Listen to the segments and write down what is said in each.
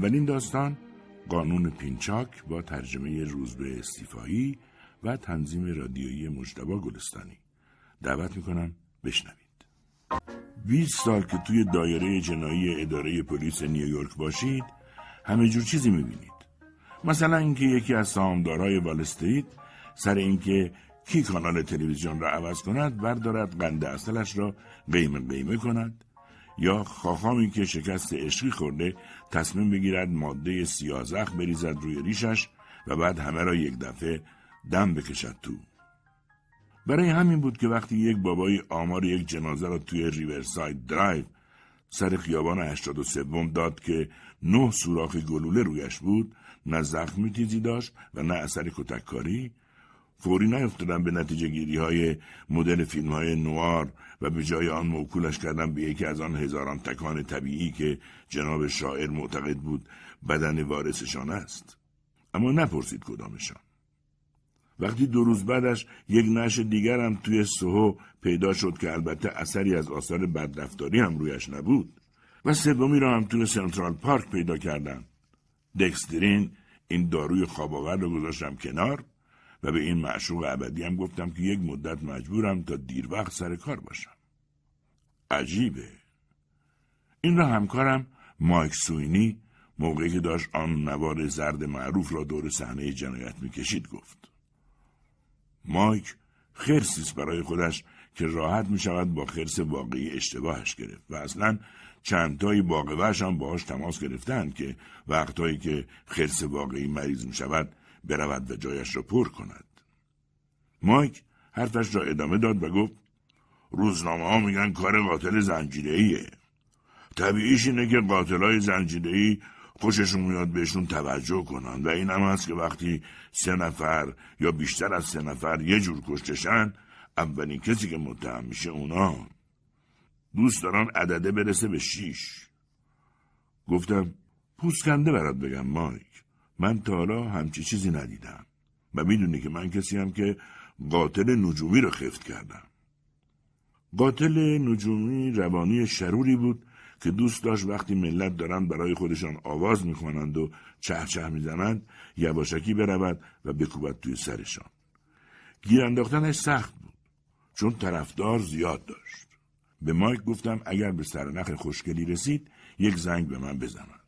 اولین داستان قانون پینچاک با ترجمه روزبه استیفایی و تنظیم رادیویی مجتبا گلستانی. دعوت می‌کنم بشنوید. 20 سال که توی دایره جنایی اداره پلیس نیویورک باشید همه جور چیزی می‌بینید. مثلا اینکه یکی از سهامدارای وال استریت سر اینکه کی کانال تلویزیون را عوض کند بردارد قند اصلش را قیمه قیمه کند. یا خاخامی که شکست عشقی خورده تصمیم بگیرد ماده سیاه‌زخم بریزد روی ریشش و بعد همه را یک دفعه دم بکشد تو. برای همین بود که وقتی یک بابای آمار یک جنازه را توی ریورساید درایو سر خیابان 83 داد که نه سوراخ گلوله رویش بود نه زخم تیزی داشت و نه اثر کتککاری فوری نیفتادن به نتیجه گیری های مدل فیلم های نوار و به جای آن موکولش کردن به یکی از آن هزاران تکان طبیعی که جناب شاعر معتقد بود بدن وارثشان است. اما نپرسید کدامشان. وقتی دو روز بعدش یک نش دیگر هم توی سوهو پیدا شد که البته اثری از آثار بدرفتاری هم رویش نبود و سومی را هم توی سنترال پارک پیدا کردن. دکسترین این داروی خواباور رو گذاشتم کنار و به این معشوق ابدی هم گفتم که یک مدت مجبورم تا دیر وقت سر کار باشم. عجیبه. این را همکارم مایک سوینی موقعی که داشت آن نوار زرد معروف را دور صحنه جنایت می‌کشید گفت. مایک خرسیست برای خودش که راحت می شود با خرس واقعی اشتباهش گرفت و اصلا چندتایی باقوهش هم باهاش تماس گرفتن که وقتهایی که خرس واقعی مریض می شود برود و جایش را پر کند. مایک حرفش را ادامه داد و گفت روزنامه ها میگن کار قاتل زنجیره. طبیعیش اینه که قاتل های زنجیره ای خوششون میاد بهشون توجه کنن و این هم هست که وقتی سه نفر یا بیشتر از سه نفر یه جور کشتشن اولین کسی که متهم میشه اونا دوست دارن عدده برسه به شیش گفتم پوسکنده برات بگم مایک من تا حالا همچی چیزی ندیدم و می‌دونی که من کسی هم که قاتل نجومی رو خفت کردم. قاتل نجومی روانی شروری بود که دوست داشت وقتی ملت دارند برای خودشان آواز می‌خوانند و چه چه می‌زنند یواشکی برود و بکوبد توی سرشان. گیر انداختنش سخت بود چون طرفدار زیاد داشت. به مایک گفتم اگر به سرنخ خوشگلی رسید یک زنگ به من بزند.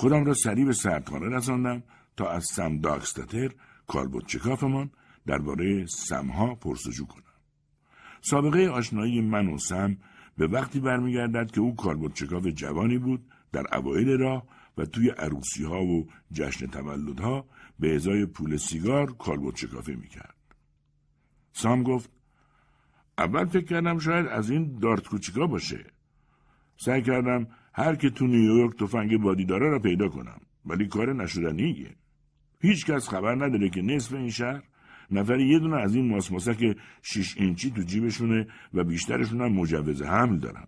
خودم را سریع به سردخانه رساندم تا از سم داکستاتر کالبوت چکافمان درباره سمها پرسجو کنم. سابقه آشنایی من و سم به وقتی برمیگردد که او کالبوت چکاف جوانی بود در اوایل راه و توی عروسی ها و جشن تولدها به ازای پول سیگار کالبوت چکافه می‌کرد. سام گفت اول فکر کردم شاید از این دارت کوچیکا باشه. سعی کردم هر که تو نیویورک تفنگ بادی داره را پیدا کنم. ولی کار نشدنیه. هیچ کس خبر نداره که نصف این شهر نفری یه دونه از این ماسماسک شیش اینچی تو جیبشونه و بیشترشون هم مجوز حمل دارن.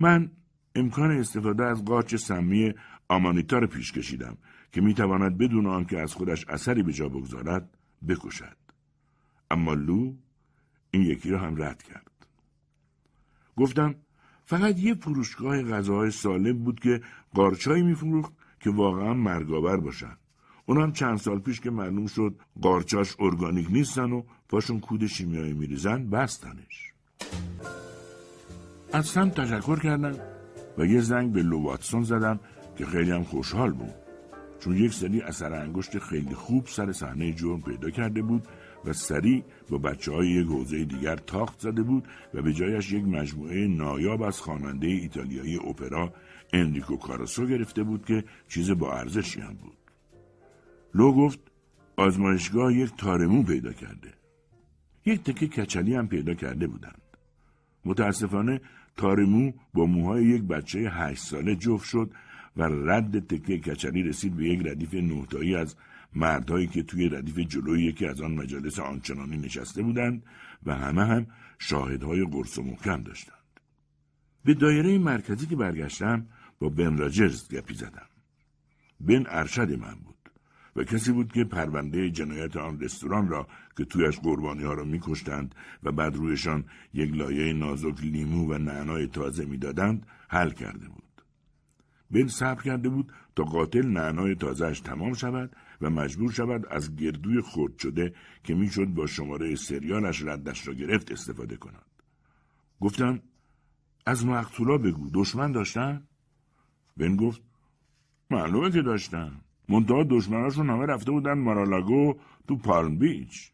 من امکان استفاده از قاچ سمی آمانیتا رو پیش کشیدم که می‌تواند بدون آنکه از خودش اثری به جا بگذارد بکشد. اما لو این یکی را هم رد کرد. گفتم فقط یه فروشگاه غذاهای سالم بود که قارچایی میفروخت که واقعا مرگاور باشن. اونم چند سال پیش که معلوم شد قارچاش ارگانیک نیستن و پاشون کود شیمیایی میریزن بستنش. از سم تشکر کردم و یه زنگ به لو واتسون زدم که خیلی هم خوشحال بود. چون یک سری اثر انگشت خیلی خوب سر صحنه جرم پیدا کرده بود و سریع با بچه های یک حوزه دیگر تاخت زده بود و به جایش یک مجموعه نایاب از خواننده ایتالیایی اپرا اندریکو کاراسو گرفته بود که چیز با ارزشی هم بود. لو گفت آزمایشگاه یک تارمو پیدا کرده. یک تکه کچلی هم پیدا کرده بودند. متاسفانه تارمو با موهای یک بچه هشت ساله جفت شد و رد تکه کچلی رسید به یک ردیف نوتایی از مردهایی که توی ردیف جلوی یکی از آن مجالس آنچنانی نشسته بودند و همه هم شاهدهای قرص و محکم داشتند. به دایره مرکزی که برگشتم با بن راجرز گپی زدم. بن ارشد من بود و کسی بود که پرونده جنایت آن رستوران را که تویش قربانی ها را میکشتند و بعد رویشان یک لایه نازک لیمو و نعنای تازه می‌دادند حل کرده بود. بن صبر کرده بود تا قاتل نعنای تازهش تمام شود و مجبور شود از گردوی خرد شده که می‌شد با شماره سریالش ردش را گرفت استفاده کند. گفتم از مقتولا بگو دشمن داشتن؟ بن گفت معلومه که داشتن. منتها دشمناشون همه رفته بودن مارالاگو تو پالم بیچ.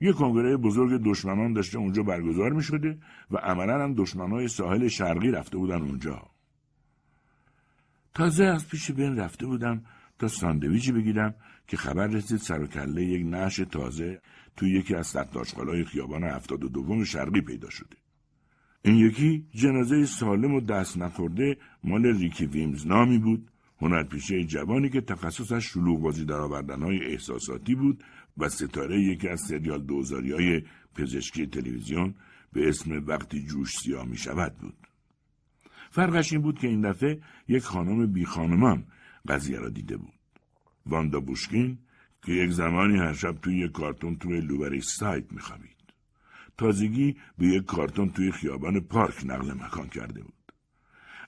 یه کنگره بزرگ دشمنان داشته اونجا برگزار می شده و عملا هم دشمنای ساحل شرقی رفته بودن اونجا. تازه از پیش بین رفته بودم تا ساندویچی بگیرم که خبر رسید سر و کله یک نعش تازه توی یکی از های خیابان هفتاد و دوم شرقی پیدا شده. این یکی جنازه سالم و دست نخورده مال ریکی ویمز نامی بود هنرپیشه جوانی که تخصصش شلوغ بازی در های احساساتی بود و ستاره یکی از سریال دوزاری های پزشکی تلویزیون به اسم وقتی جوش سیاه می شود بود. فرقش این بود که این دفعه یک خانم بی خانمان قضیه را دیده بود. واندا بوشکین که یک زمانی هر شب توی یک کارتون توی لوبری سایت میخوابید. تازگی به یک کارتون توی خیابان پارک نقل مکان کرده بود.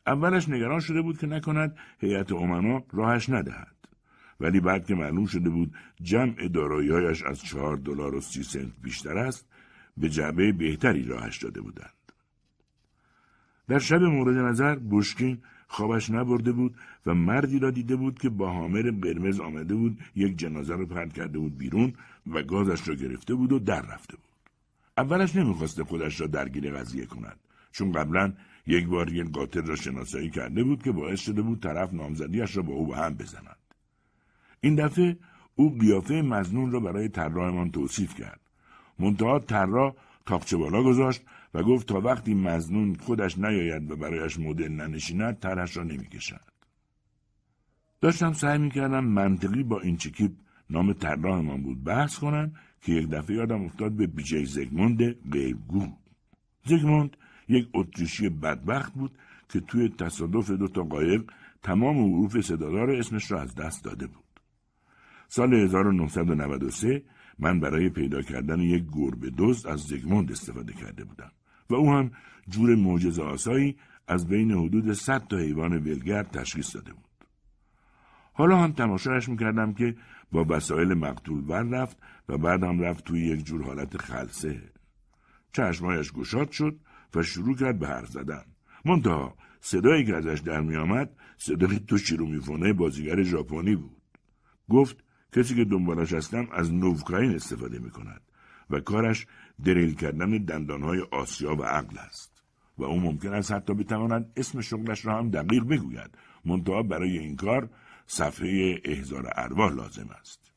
اولش نگران شده بود که نکند هیئت امنا راهش ندهد. ولی بعد که معلوم شده بود جمع داراییهایش از چهار دلار و سی سنت بیشتر است به جعبه بهتری راهش داده بودند. در شب مورد نظر بوشکین خوابش نبرده بود و مردی را دیده بود که با حامر قرمز آمده بود یک جنازه را پرد کرده بود بیرون و گازش را گرفته بود و در رفته بود. اولش نمی‌خواسته خودش را درگیر قضیه کند چون قبلا یک بار یک قاتل را شناسایی کرده بود که باعث شده بود طرف نامزدیش را با او به هم بزند. این دفعه او قیافه مزنون را برای طراحمان توصیف کرد. منتها طراح تاقچه بالا گذاشت و گفت تا وقتی مزنون خودش نیاید و برایش مدل ننشیند طرحش را نمی‌کشد. داشتم سعی می‌کردم منطقی با این چکیب نام طراحمان بود بحث کنم که یک دفعه یادم افتاد به بیجی زگموند غیبگو. زگموند یک اتریشی بدبخت بود که توی تصادف دو تا قایق تمام حروف صدادار اسمش را از دست داده بود. سال 1993 من برای پیدا کردن یک گربه دزد از زگموند استفاده کرده بودم. و او هم جور معجز آسایی از بین حدود صد تا حیوان ولگرد تشخیص داده بود. حالا هم تماشایش می‌کردم که با وسایل مقتول ور رفت و بعد هم رفت توی یک جور حالت خلصه. چشمایش گشاد شد و شروع کرد به حرف زدن. منتها صدایی که ازش در میآمد صدای تو میفونه بازیگر ژاپنی بود. گفت کسی که دنبالش هستم از نوکاین استفاده می کند و کارش دریل کردن دندانهای آسیا و عقل است. و او ممکن است حتی بتواند اسم شغلش را هم دقیق بگوید. منتها برای این کار صفحه احزار ارواح لازم است.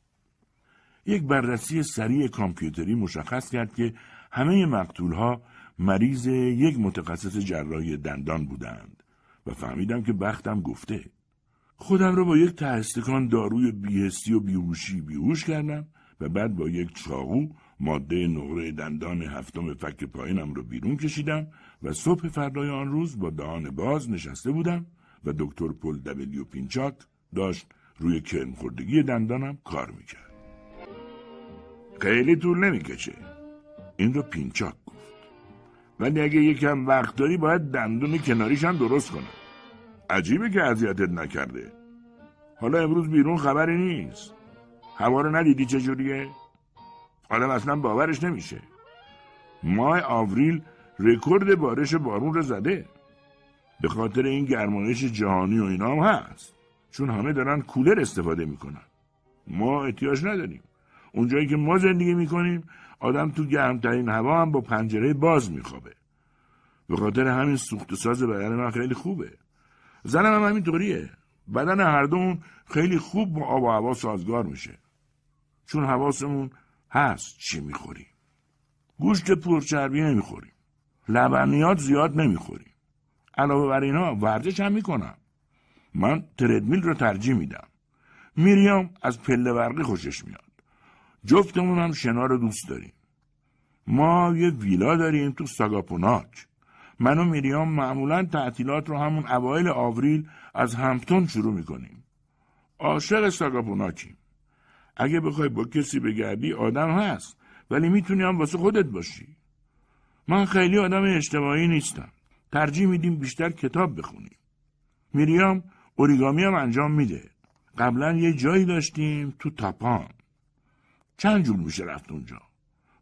یک بررسی سریع کامپیوتری مشخص کرد که همه مقتولها مریض یک متخصص جراحی دندان بودند و فهمیدم که بختم گفته. خودم را با یک تهستکان داروی بیهستی و بیهوشی بیهوش کردم و بعد با یک چاقو ماده نقره دندان هفتم فک پایینم رو بیرون کشیدم و صبح فردای آن روز با دهان باز نشسته بودم و دکتر پل دبلیو پینچاک داشت روی کرم خوردگی دندانم کار می‌کرد. خیلی طول نمی‌کشه. این رو پینچاک گفت. ولی اگه یکم وقت داری باید دندون کناریش هم درست کنم. عجیبه که اذیتت نکرده. حالا امروز بیرون خبری نیست. هوا رو ندیدی چجوریه؟ آدم اصلا باورش نمیشه. ماه آوریل رکورد بارش بارون رو زده. به خاطر این گرمایش جهانی و اینا هم هست. چون همه دارن کولر استفاده می‌کنن. ما احتیاج نداریم. اونجایی که ما زندگی می‌کنیم آدم تو گرمترین هوا هم با پنجره باز میخوابه. به خاطر همین سوخت ساز بدن من خیلی خوبه. زنم هم همینطوریه. بدن هر دومون خیلی خوب با آب و هوا سازگار میشه. چون حواسمون هست چی می‌خوریم؟ گوشت پرچربی نمی‌خوریم. لبنیات زیاد نمی‌خوریم. علاوه بر اینها ورزش هم می‌کنم. من تردمیل رو ترجیح میدم. میریام از پله برقی خوشش میاد. جفتمون هم شنا رو دوست داریم. ما یه ویلا داریم تو ساگاپوناک. من و میریام معمولا تعطیلات رو همون اوایل آوریل از همپتون شروع می‌کنیم. عاشق ساگاپوناکیم. اگه بخوای با کسی بگردی آدم هست. ولی می‌تونی هم واسه خودت باشی. من خیلی آدم اجتماعی نیستم. ترجیح میدیم بیشتر کتاب بخونیم. میریام اوریگامی هم انجام میده. قبلا یه جایی داشتیم تو تاپان. چند جور میشه رفت اونجا؟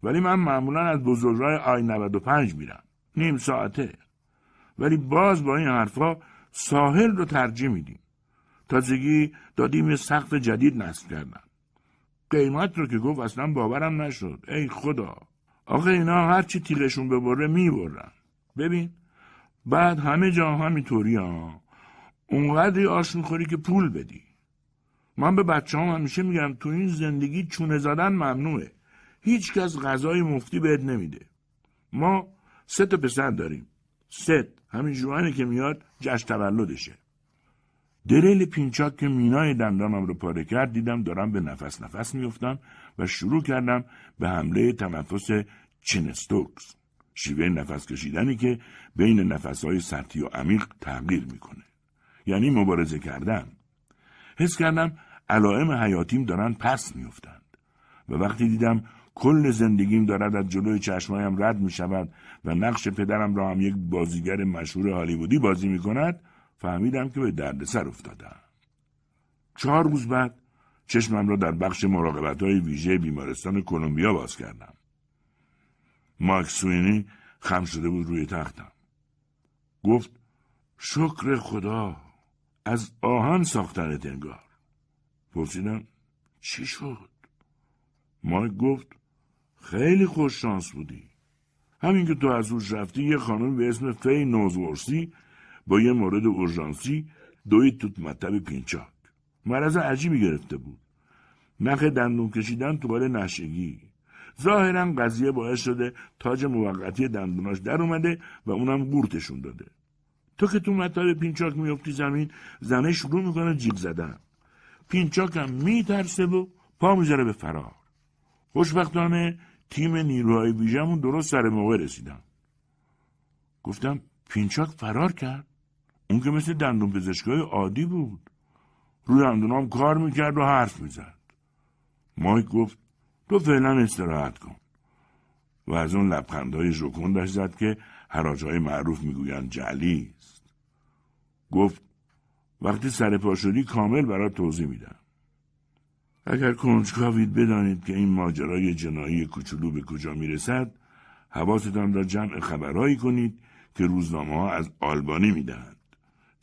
ولی من معمولا از بزرگراه آی 95 میرم. نیم ساعته. ولی باز با این حرفا ساحل رو ترجیح میدیم. تازگی دادیم یه سقف جدید نصب کردم قیمت رو که گفت اصلا باورم نشد. ای خدا. آخه اینا هرچی تیغشون ببره می‌برن. ببین بعد همه جا همینطوری ها. اونقدری آش می‌خوری که پول بدی. من به بچه هم همیشه میگم تو این زندگی چونه زدن ممنوعه. هیچ کس غذای مفتی بهت نمیده. ما سه تا پسر داریم. ست همین جوانی که میاد جشن تولدشه. دریل پینچاک که مینای دندانم رو پاره کرد دیدم دارم به نفس نفس میفتم و شروع کردم به حمله تنفس چین استوکس شیوه نفس کشیدنی که بین نفسهای سطحی و عمیق تغییر می‌کنه. یعنی مبارزه کردن. حس کردم علائم حیاتیم دارن پس میفتند و وقتی دیدم کل زندگیم دارد از جلوی چشمایم رد می شود و نقش پدرم را هم یک بازیگر مشهور هالیوودی بازی می کند فهمیدم که به دردسر افتادم. چهار روز بعد چشمم را در بخش مراقبت های ویژه بیمارستان کلمبیا باز کردم. ماکس سوینی خم شده بود روی تختم. گفت شکر خدا از آهن ساختنت انگار. پرسیدم چی شد؟ مایک گفت خیلی خوش شانس بودی. همین که تو از روش رفتی یه خانم به اسم فی نوزورسی با یه مورد اورژانسی دوید توت مطب پینچاک. مرض عجیبی گرفته بود. نخ دندون کشیدن تو بال نشگی. ظاهرا قضیه باعث شده تاج موقتی دندوناش در اومده و اونم قورتشون داده. تو که تو مطب پینچاک میفتی زمین زنه شروع می‌کنه جیغ زدن. پینچاک میترسه و پا می‌ذاره به فرار. خوشبختانه تیم نیروهای ویژمون درست سر موقع رسیدم. گفتم پینچاک فرار کرد. اون که مثل دندون پزشکای عادی بود. روی دندونام کار می‌کرد و حرف می‌زد. مایک گفت تو فعلا استراحت کن. و از اون لبخندهای ژکندش زد که حراجهای معروف می‌گویند جعلی است. گفت وقتی سر پا شدی کامل برات توضیح میدم. اگر کنجکاوید بدانید که این ماجرای جنایی کوچولو به کجا می‌رسد حواستان را جمع خبرهایی کنید که روزنامه ها از آلبانی می‌دهند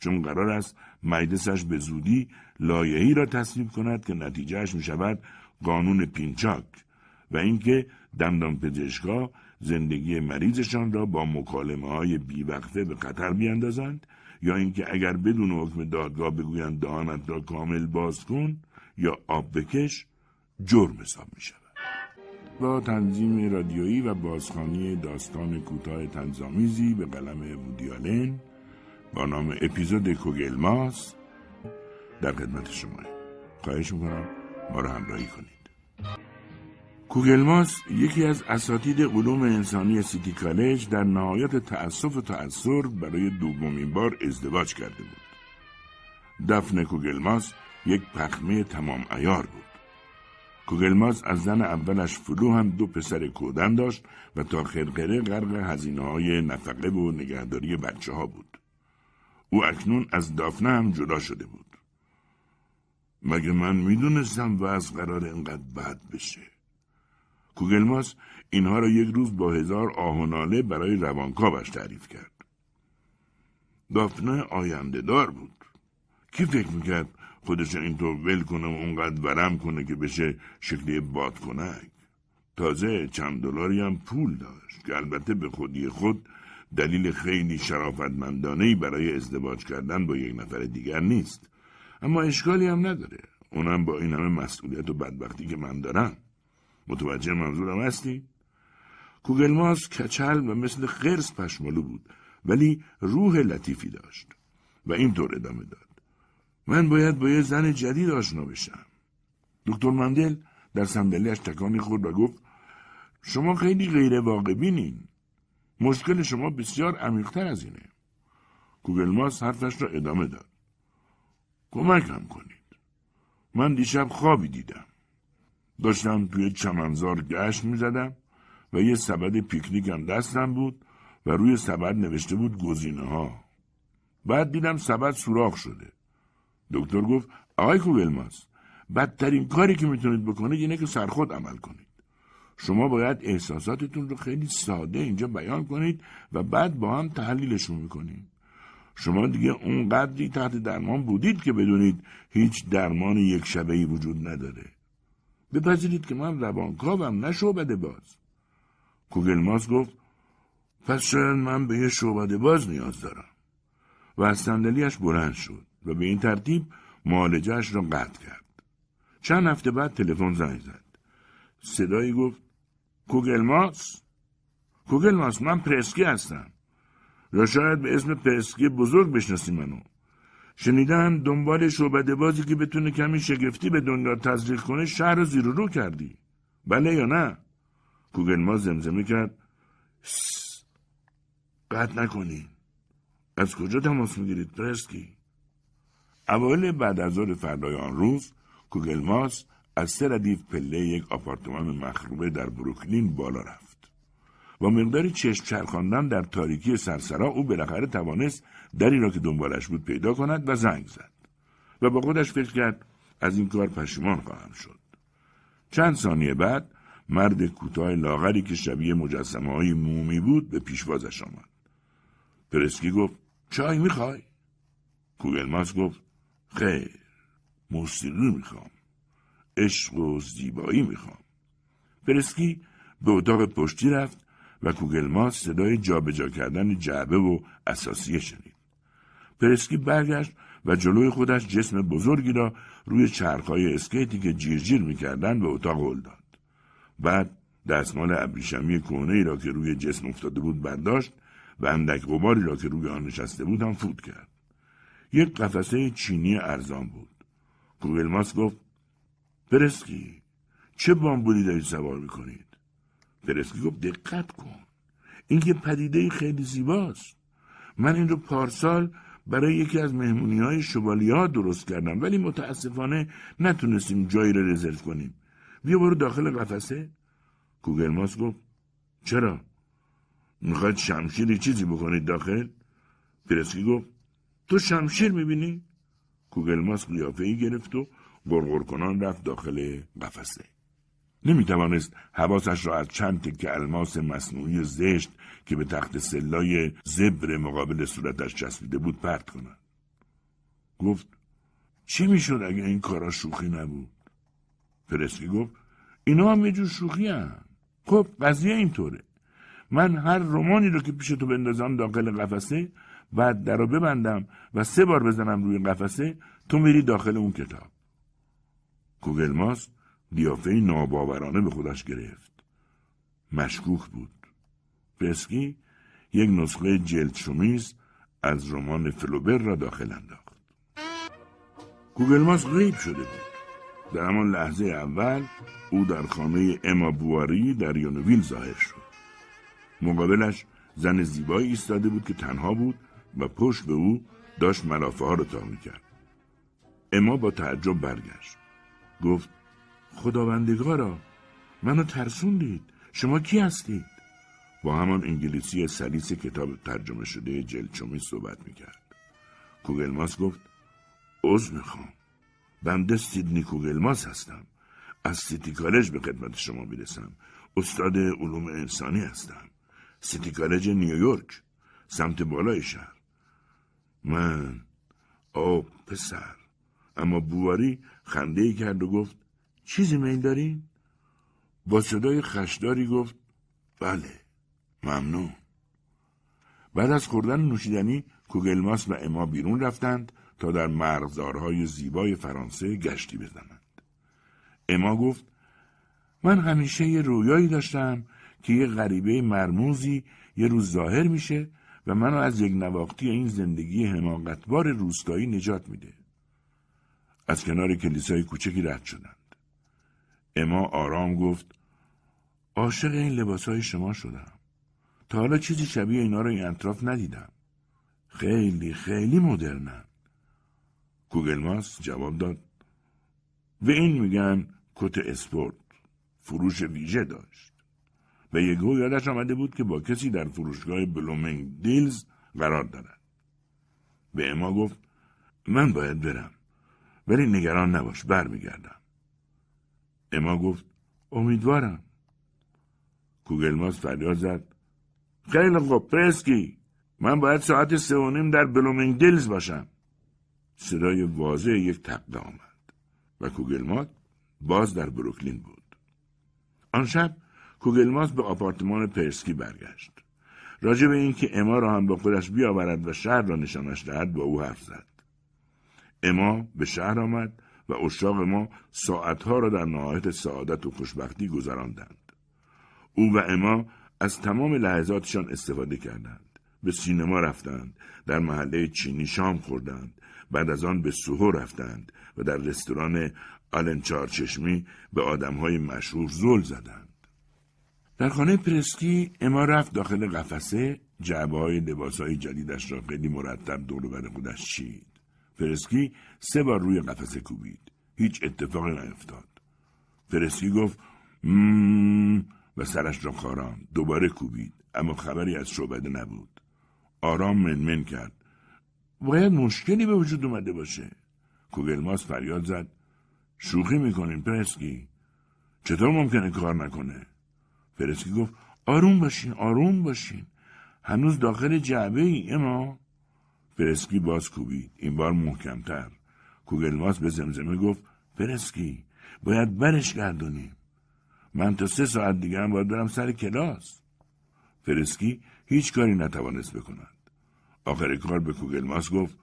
چون قرار است مجلسش به زودی لایحه‌ای را تصویب کند که نتیجهش می شود قانون پینچاک و اینکه دندان پزشکا زندگی مریضشان را با مکالمه های بیوقفه به خطر بیاندازند یا اینکه اگر بدون حکم دادگاه بگویند دهانت را کامل باز کن یا آب بکش جرم حساب می شود. با تنظیم رادیویی و بازخانی داستان کوتاه تنظامیزی به قلم وودیالن با نام اپیزود کوگلماس در خدمت شما خواهش می‌کنم ما را همراهی کنید کوگلماس یکی از اساتید علوم انسانی City College در نهایت تأسف و تأثر برای دومین بار ازدواج کرده بود. دفنی کوگلماس یک پخمه تمام عیار بود. کوگلماس از زن اولش فلو هم دو پسر کودن داشت و تا خرقره غرق هزینه های نفقه و نگهداری بچه ها بود. او اکنون از دافنه هم جدا شده بود. مگه من می‌دونستم و از قرار اینقدر بد بشه. کوگلماس اینها را یک روز با هزار آهناله برای روانکاوش تعریف کرد. دافنه آینده دار بود. کی فکر می‌کرد خودش اینطور ول کنه و اونقدر ورم کنه که بشه شکلی باد کنک تازه چند دلاری هم پول داشت که البته به خودی خود دلیل خیلی شرافتمندانه برای ازدواج کردن با یک نفر دیگر نیست اما اشکالی هم نداره اونم با این همه مسئولیت و بدبختی که من دارم متوجه منظورم هستی؟ کوگلماس کچل و مثل خرس پشمالو بود ولی روح لطیفی داشت و اینطور ادامه داد من باید با یه زن جدید آشنا بشم. دکتر مندل در صندلیاش تکانی خورد و گفت شما خیلی غیر واقع بینین. مشکل شما بسیار عمیقتر از اینه. کوگلماس حرفش را ادامه داد. کمکم کنید. من دیشب خوابی دیدم. داشتم توی چمنزار گشت می زدم و یه سبد پیکنیکم دستم بود و روی سبد نوشته بود گزینه ها. بعد دیدم سبد سوراخ شده. دکتر گفت آقای کوگلماس بدترین کاری که می‌تونید بکنید اینه که سرخود عمل کنید شما باید احساساتتون رو خیلی ساده اینجا بیان کنید و بعد با هم تحلیلشون می‌کنید. شما دیگه اون قدری تحت درمان بودید که بدونید هیچ درمان یک شبه ای وجود نداره. بپذیرید که من روانکاوم نه شعبده باز. کوگلماس گفت پس شاید من به یه شعبده باز نیاز دارم؟ و از صندلیاش بلند شد و به این ترتیب معالجهش را قطع کرد. چند هفته بعد تلفن زنگ زد. صدایی گفت کوگلماس کوگلماس من پرسکی هستم. یا شاید به اسم پرسکی بزرگ بشناسی منو. شنیدم دنبال شعبده بازی که بتونه کمی شگفتی به دنیا تزریق کنه شهر رو زیر رو کردی. بله یا نه؟ کوگلماس زمزمه کرد. قطع نکنی. از کجا تماس می‌گیرید پرسکی؟ اوایل بعد از ظهر آن روز کوگلماس از سه ردیف پله یک آپارتمان مخروبه در بروکلین بالا رفت. با مقداری چشم چرخاندن در تاریکی سرسرا او بالاخره توانست دری را که دنبالش بود پیدا کند و زنگ زد و با خودش فکر کرد از این کار پشیمان خواهم شد. چند ثانیه بعد مرد کوتاه لاغری که شبیه مجسمه های مومی بود به پیشوازش آمد. پرسکی گفت چای می‌خوای؟ کوگلماس گفت خیر موسیقی می‌خوام. عشق و زیبایی می‌خوام. پرسکی به اتاق پشتی رفت و کوگلماس صدای جابجا کردن جعبه و اساسیه شنید. پرسکی برگشت و جلوی خودش جسم بزرگی را روی چرخهای اسکیتی که جیرجیر می‌کردن به اتاق هل داد. بعد دستمال ابریشمی کهنه ای را که روی جسم افتاده بود برداشت و اندک غباری را که روی آن نشسته بود هم فوت کرد. یک قفسه چینی ارزان بود. کوگلماس گفت پرسکی چه بامبولی دارید سوار می‌کنید؟ پرسکی گفت دقت کن این یه پدیده خیلی زیباست. من این رو پارسال برای یکی از مهمونی های ها درست کردم ولی متاسفانه نتونستیم جایی رو رزرو کنیم. بیا برو داخل قفسه. کوگلماس گفت چرا؟ می‌خواید شمشیری چیزی بکنید داخل؟ پرسکی گفت تو شمشیر می‌بینی؟ کوگلماس قیافه ای گرفت و گرگر کنان رفت داخل قفسه. نمی توانست حواسش را از چند تکه الماس مصنوعی زشت که به تخت سلای زبر مقابل صورتش چسبیده بود پرت کند. گفت چی می‌شد اگه این کارا شوخی نبود؟ پرسکی گفت اینا هم یه جور شوخی هم. خب قضیه اینطوره. من هر رومانی رو که پیش تو بندازم داخل قفسه بعد در رو ببندم و سه بار بزنم روی قفسه تو میری داخل اون کتاب. کوگلماس دیافه ناباورانه به خودش گرفت. مشکوک بود. پرسکی یک نسخه جلد شمیز از رمان فلوبر را داخل انداخت. کوگلماس غیب شده بود. در همان لحظه اول او در خانه اما بواری در یونویل ظاهر شد. مقابلش زن زیبایی ایستاده بود که تنها بود و پشت به او داشت ملافه ها را تا می‌کرد. اما با تعجب برگشت. گفت خداوندگارا منو ترسوندید. شما کی هستید? با همان انگلیسی سلیس کتاب ترجمه شده جلچومی صحبت می‌کرد. کوگلماس گفت عذر می‌خوام. بنده سیدنی کوگلماس هستم. از City College به خدمت شما می‌رسم. استاد علوم انسانی هستم. City College نیویورک سمت بالای شهر. من؟ آب پسر. اما بواری خنده کرد و گفت چیزی میل دارین؟ با صدای خشداری گفت بله ممنون بعد از خوردن نوشیدنی کوگلماس و اما بیرون رفتند تا در مرغزارهای زیبای فرانسه گشتی بزنند اما گفت من همیشه یه رویایی داشتم که یه غریبه مرموزی یه روز ظاهر میشه و منو از یک نواختی این زندگی حماقتبار روستایی نجات میده. از کنار کلیسای کوچکی رد شدند. اما آرام گفت عاشق این لباس های شما شدم. تا حالا چیزی شبیه اینا رو این اطراف ندیدم. خیلی خیلی مدرنن. کوگلماس جواب داد به این میگن کت اسپورت فروش ویژه داشت و یکهو یادش آمده بود که با کسی در فروشگاه Bloomingdale's قرار دارد به اما گفت من باید برم ولی نگران نباش برمیگردم. اما گفت امیدوارم. کوگلماس فریاد زد. خیلی خوب پرسکی. من باید ساعت سه و نیم در Bloomingdale's باشم. صدای واضح یک تقه آمد و کوگلمات باز در بروکلین بود. آن شب کوگلماس به آپارتمان پرسکی برگشت. راجع به اینکه اما را هم با خودش بیاورد و شهر را نشانش دهد با او حرف زد. اما به شهر آمد و اشاق ما ساعتها را در نهایت سعادت و خوشبختی گذراندند. او و اما از تمام لحظاتشان استفاده کردند. به سینما رفتند در محله چینی شام خوردند بعد از آن به سوهو رفتند و در رستوران آلن چارچشمی به آدمهای مشهور زل زدند. در خانه پرسکی اما رفت داخل قفسه جعبه های لباس های جدیدش را خیلی مرتب دور بر خودش چید. پرسکی سه بار روی قفسه کوبید. هیچ اتفاقی نیفتاد. پرسکی گفت مم و سرش را خاران. دوباره کوبید. اما خبری از شعبده نبود. آرام منمن کرد. باید مشکلی به وجود اومده باشه. کوگلماس فریاد زد. شوخی می‌کنین پرسکی. چطور ممکنه کار نکنه؟ فرسکی گفت آروم باشین آروم باشین هنوز داخل جعبه ای اما فرسکی باز کوبید این بار محکمتر. کوگلماس به زمزمه گفت فرسکی باید برش گردونیم من تا سه ساعت دیگه هم باید برم سر کلاس. فرسکی هیچ کاری نتوانست بکند. آخر کار به کوگلماس گفت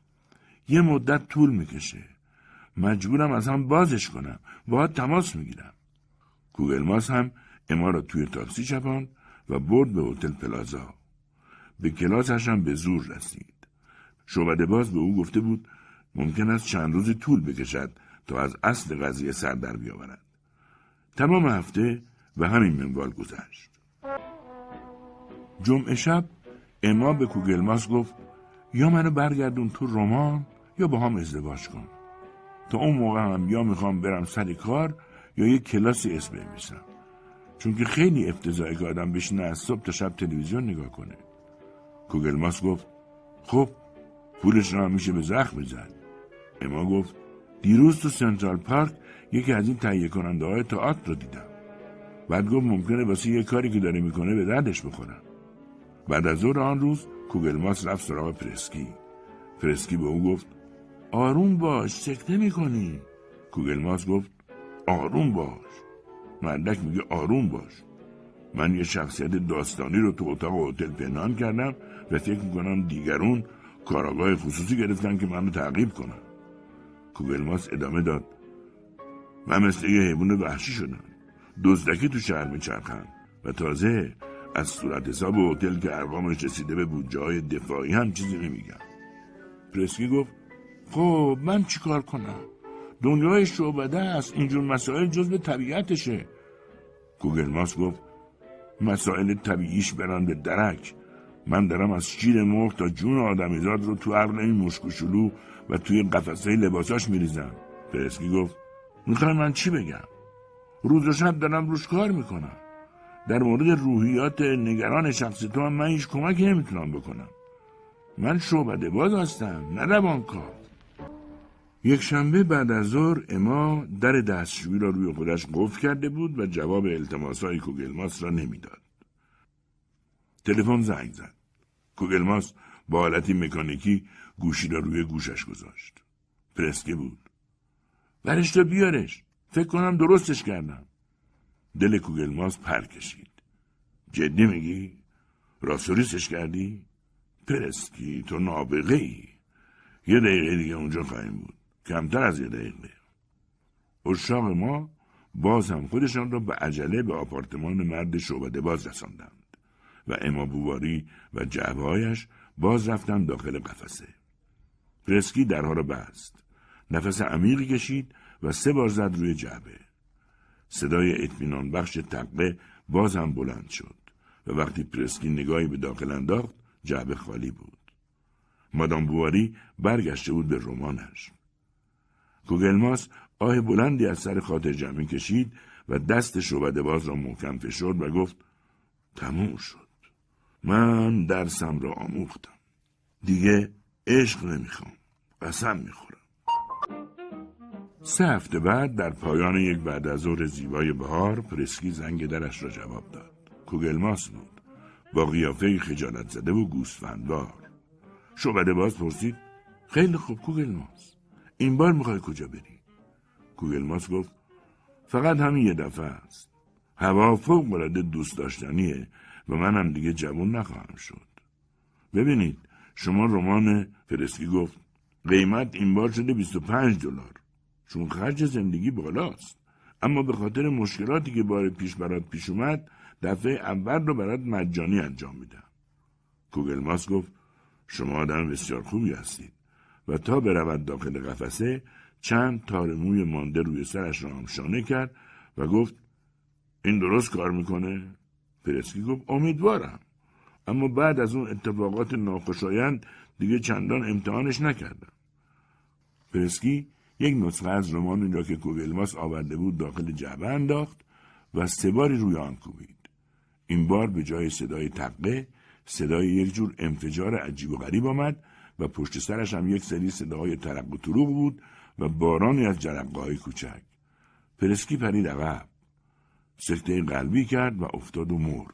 یه مدت طول می‌کشه. مجبورم از هم بازش کنم. باید تماس می‌گیرم. کوگلماس هم اما را توی تاکسی چپاند و برد به هتل پلازا. به کلاسش هم به زور رسید. شعبده باز به او گفته بود ممکن است چند روزی طول بکشد تا از اصل قضیه سر در بیاورد. تمام هفته و همین منوال گذشت. جمعه شب اما به کوگلماس گفت یا منو برگردون تو رمان یا با هم ازدواج کن. تا اون موقع هم یا می‌خوام برم سر کار یا یک کلاسی اسم بنویسم. چون که خیلی افتضاحی که آدم بشینه از صبح تا شب تلویزیون نگاه کنه. کوگلماس گفت خب پولش را میشه به زخم بزن اما گفت دیروز تو سنترال پارک یکی از این تهیه کننده های تئاتر رو دیدم. بعد گفت ممکنه واسه یه کاری که داره می‌کنه به دردش بخورم. بعد از ظهر آن روز کوگلماس رفت سراغ پرسکی. پرسکی به او گفت آروم باش سکته می‌کنی کوگلماس گفت آروم باش. مردک میگه آروم باش. من یه شخصیت داستانی رو تو اتاق هتل پنهان کردم و فکر می‌کنم دیگرون کاراگاه خصوصی گرفتن که منو تعقیب کنن. کوگلماس ادامه داد. من مثل یه حیوان وحشی شدم. دزدکی تو شهر میچرخم و تازه از صورت حساب هتل که ارقامش رسیده به بودجه های دفاعی هم چیزی نمیگم پرسکی گفت خب من چیکار کنم؟ دنیای شعبده است اینجور مسائل جز به طبیعتشه. گوگلماس گفت مسائل طبیعیش برن به درک. من دارم از شیر مرغ تا جون آدمیزاد رو تو عقل این مشکوشلو و توی قفسه لباساش میریزم. پرسکی گفت می‌خوای من چی بگم؟ روز و شب دارم روش کار می‌کنم. در مورد روحیات نگران شخصی تو هم من هیچ کمکی نمی‌تونم بکنم. من شعبده باز هستم نه روانکار یک شنبه بعد از ظهر اما در دستشویی را روی خودش قفل کرده بود و جواب التماسهای کوگلماس را نمی‌داد. تلفن زنگ زد. کوگلماس با حالتی مکانیکی گوشی را روی گوشش گذاشت. پرسکه بود. برش تو بیارش. فکر کنم درستش کردم. دل کوگلماس پر کشید. جدی میگی؟ راسوریسش کردی؟ پرسکی تو نابغه ای. یه دقیقه دیگه اونجا خواهیم بود. کمتر از یه دقیقه اشاق ما باز هم خودشان را به عجله به آپارتمان مرد شعبده باز رساندند و اما بواری و جعبهایش باز رفتند داخل قفسه. پرسکی درها را بست. نفس عمیقی کشید و سه بار زد روی جعبه. صدای اطمینان بخش تقه باز هم بلند شد و وقتی پرسکی نگاهی به داخل انداخت جعبه خالی بود. مادام بواری برگشته بود به رمانش. کوگلماس آه بلندی از سر خاطر جمعی کشید و دست شعبده باز را محکم فشرد و گفت تموم شد. من درسم را آموختم. دیگه عشق نمی‌خوام. قسم می‌خورم. سه هفته بعد در پایان یک بعد از ظهر زیبای بهار پرسکی زنگ درش را جواب داد. کوگلماس بود. با قیافه خجالت زده و گوسفندوار. شعبده باز پرسید خیلی خوب کوگلماس. این بار می‌خوای کجا بری؟ کوگلماس گفت فقط همین یه دفعه است. هوا فوق العاده دوست داشتنیه. و منم دیگه جوون نخواهم شد. ببینید شما رمان فرسکی گفت قیمت این بار شده 25 دلار. چون خرج زندگی بالاست. اما به خاطر مشکلاتی که بار پیش برات پیش اومد دفعه اول رو برات مجانی انجام میدم. کوگلماس گفت شما آدم بسیار خوبی هستید و تا برود داخل قفسه چند تار موی مانده روی سرش را همشانه کرد و گفت این درست کار می‌کنه؟ پرسکی گفت امیدوارم. اما بعد از اون اتفاقات ناخوشایند دیگه چندان امتحانش نکردم. پرسکی یک نسخه از رمان را که کوگلماس آورده بود داخل جعبه انداخت و سه باری روی آن کوبید. این بار به جای صدای تقه صدای یک جور انفجار عجیب و غریب آمد و پشت سرش هم یک سری صداهای ترق و طروق بود و بارانی از جرقه های کوچک. پرسکی پرید عقب. سکته قلبی کرد و افتاد و مرد.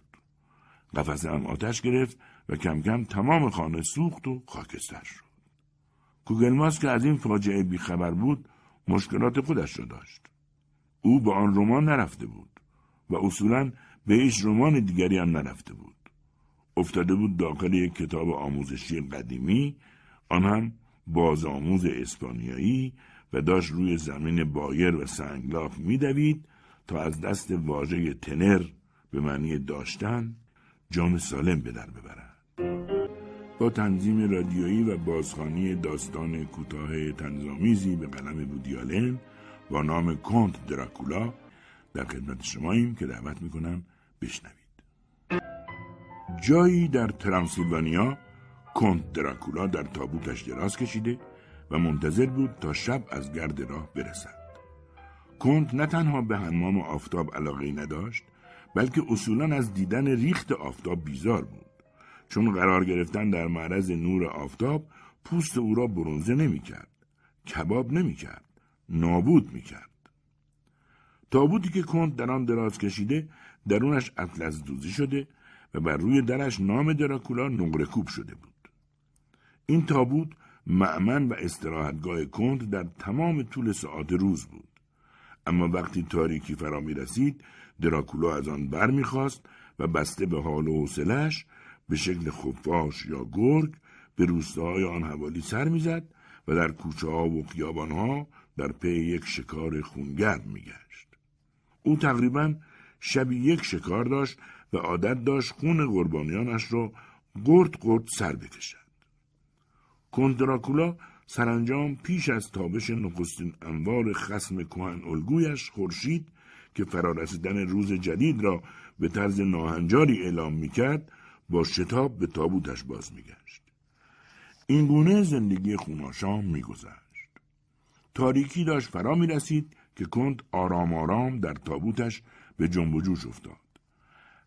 قفسه هم آتش گرفت و کم کم تمام خانه سوخت و خاکستر شد. کوگلماس که از این فاجعه بیخبر بود مشکلات خودش را داشت. او به آن رمان نرفته بود و اصولا به هیچ رمان دیگری هم نرفته بود. افتاده بود داخل یک کتاب آموزشی قدیمی آن هم باز آموز اسپانیایی و داشت روی زمین بایر و سنگلاخ میدوید تا از دست واژه تنر به معنی داشتن جان سالم به در ببرد. با تنظیم رادیویی و بازخانی داستان کوتاه تنظامیزی به قلم بودیالن با نام کنت دراکولا در خدمت شماییم که دعوت می‌کنم بشنوید. جایی در ترانسیلوانیا کنت دراکولا در تابوتش دراز کشیده و منتظر بود تا شب از گرد راه برسد. کنت نه تنها به حمام آفتاب علاقه نداشت بلکه اصولا از دیدن ریخت آفتاب بیزار بود. چون قرار گرفتن در معرض نور آفتاب پوست او را برونزه نمی‌کرد کباب نمی‌کرد نابود می‌کرد. تابوتی که کند در آن دراز کشیده درونش اطلس دوزی شده و بر روی درش نام دراکولا نقره کوب شده بود. این تابوت معمن و استراحتگاه کند در تمام طول ساعت روز بود. اما وقتی تاریکی فرا می رسید دراکولا از آن بر می‌خواست و بسته به حال و حوصلهاش به شکل خفاش یا گرگ به روستاهای آن حوالی سر می‌زد و در کوچه ها و خیابان ها در پی یک شکار خونگرد میگشت. او تقریبا شبی یک شکار داشت و عادت داشت خون قربانیانش را گرد گرد سر بکشد. کندراکولا سرانجام پیش از تابش نخستین انوار خسم کهن الگویش خورشید که فرارسیدن روز جدید را به طرز ناهنجاری اعلام می‌کرد با شتاب به تابوتش باز میگشت. این گونه زندگی خوناشام میگذشت. تاریکی داشت فرا می رسید که کند آرام آرام در تابوتش به جنب و جوش افتاد.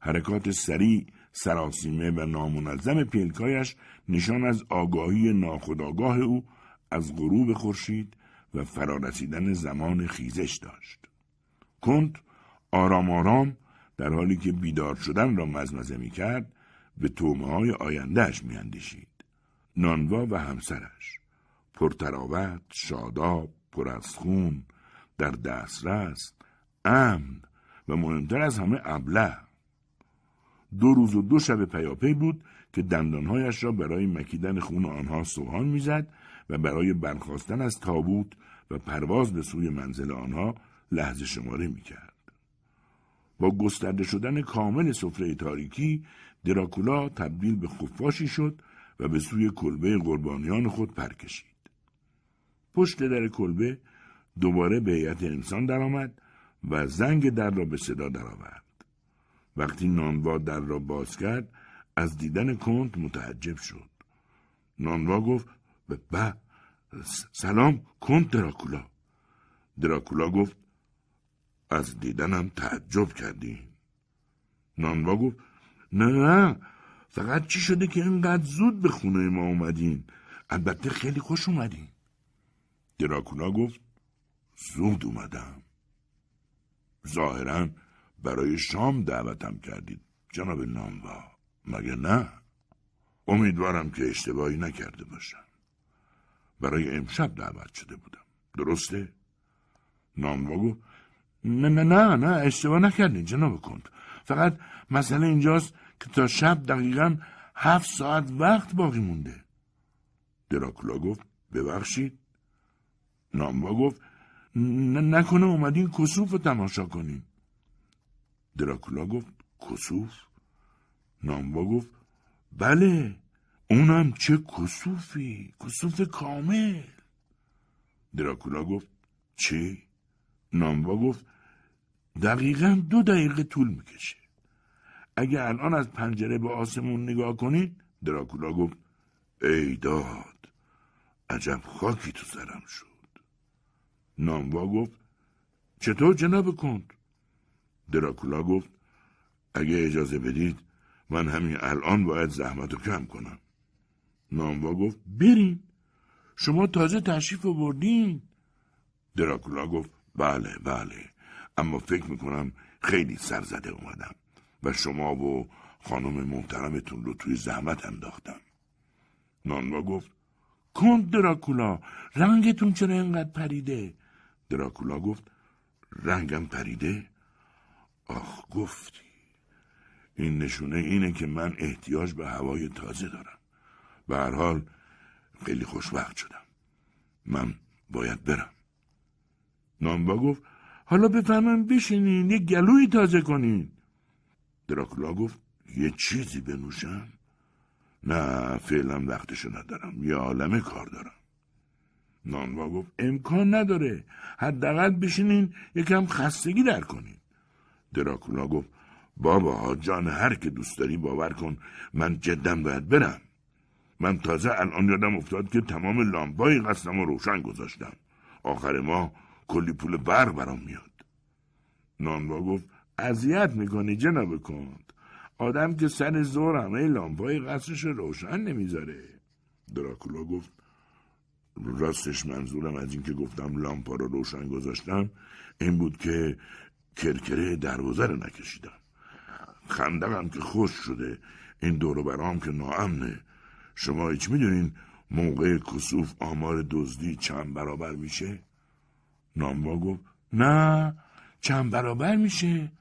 حرکات سریع سراسیمه و نامنظم پیلکایش نشان از آگاهی ناخودآگاه او از غروب خورشید و فرارسیدن زمان خیزش داشت کند آرام آرام در حالی که بیدار شدن را مزمزه می کرد به تومه های آیندهش می اندیشید. نانوا و همسرش پرتراوت، شاداب، پر از خون، در دسترس، امن و مهمتر از همه ابله دو روز و دو شب پیاپی بود که دندانهایش را برای مکیدن خون آنها سوهان می‌زد و برای برخواستن از تابوت و پرواز به سوی منزل آنها لحظه شماره می‌کرد. با گسترده شدن کامل سفره تاریکی دراکولا تبدیل به خفاشی شد و به سوی کلبه قربانیان خود پر کشید. پشت در کلبه دوباره به هیئت انسان درآمد و زنگ در را به صدا درآورد. وقتی نانوا در را باز کرد از دیدن کند متعجب شد. نانوا گفت به سلام کند دراکولا. دراکولا گفت از دیدنم تعجب کردی. نانوا گفت نه نه فقط چی شده که اینقدر زود به خونه ما اومدین؟ البته خیلی خوش اومدین. دراکولا گفت زود اومدم. ظاهرا برای شام دعوتم کردید جناب ناموا مگه نه؟ امیدوارم که اشتباهی نکرده باشم. برای امشب دعوت شده بودم. درسته؟ ناموا گفت نه نه نه نه اشتباه نکردین جناب کند. فقط مسئله اینجاست که تا شب دقیقا هفت ساعت وقت باقی مونده. دراکولا گفت ببخشید. ناموا گفت نکنه اومدین کسوف رو تماشا کنین دراکولا گفت کسوف؟ ناموا گفت بله. اونم چه کسوفی؟ کسوف کامل. دراکولا گفت چه؟ ناموا گفت دقیقا دو دقیقه طول می‌کشه. اگه الان از پنجره به آسمون نگاه کنید دراکولا گفت ای داد عجب خاکی تو سرم شد. ناموا گفت چطور جناب کند؟ دراکولا گفت اگه اجازه بدید من همین الان باید زحمت رو کم کنم. ناموا گفت برین. شما تازه تشریف بردین. دراکولا گفت بله بله. اما فکر می‌کنم خیلی سرزده اومدم و شما و خانم محترمتون رو توی زحمت انداختم. نانوا گفت کند دراکولا رنگتون چرا اینقدر پریده؟ دراکولا گفت رنگم پریده؟ آخ گفتی. این نشونه اینه که من احتیاج به هوای تازه دارم. به هر حال خیلی خوشبخت شدم. من باید برم. نانبا گفت حالا بفهمم بشینین یه گلوی تازه کنین. دراکولا گفت یه چیزی بنوشم؟ نه فعلا وقتشو ندارم یه عالمه کار دارم. نانوا گفت امکان نداره حداقل بشینین یکم خستگی در کنین. دراکولا گفت بابا جان هر که دوست داری باور کن من جدا باید برم. من تازه الان یادم افتاد که تمام لامپای قصدم رو روشن گذاشتم. آخر ما کلی پول برق برام میاد. نانوا گفت اذیت می‌کنی جناب کند. آدم که سر زور همه لامپای قصرش روشن نمی‌ذاره. دراکولا گفت راستش منظورم از اینکه گفتم لامپا رو روشن گذاشتم این بود که کرکره دروازه رو نکشیدم. خندقم که خوش شده این دورو برام که ناامنه. شما هیچ می‌دونین موقع کسوف آمار دزدی چند برابر میشه؟ ناموا گفت نه چند برابر میشه؟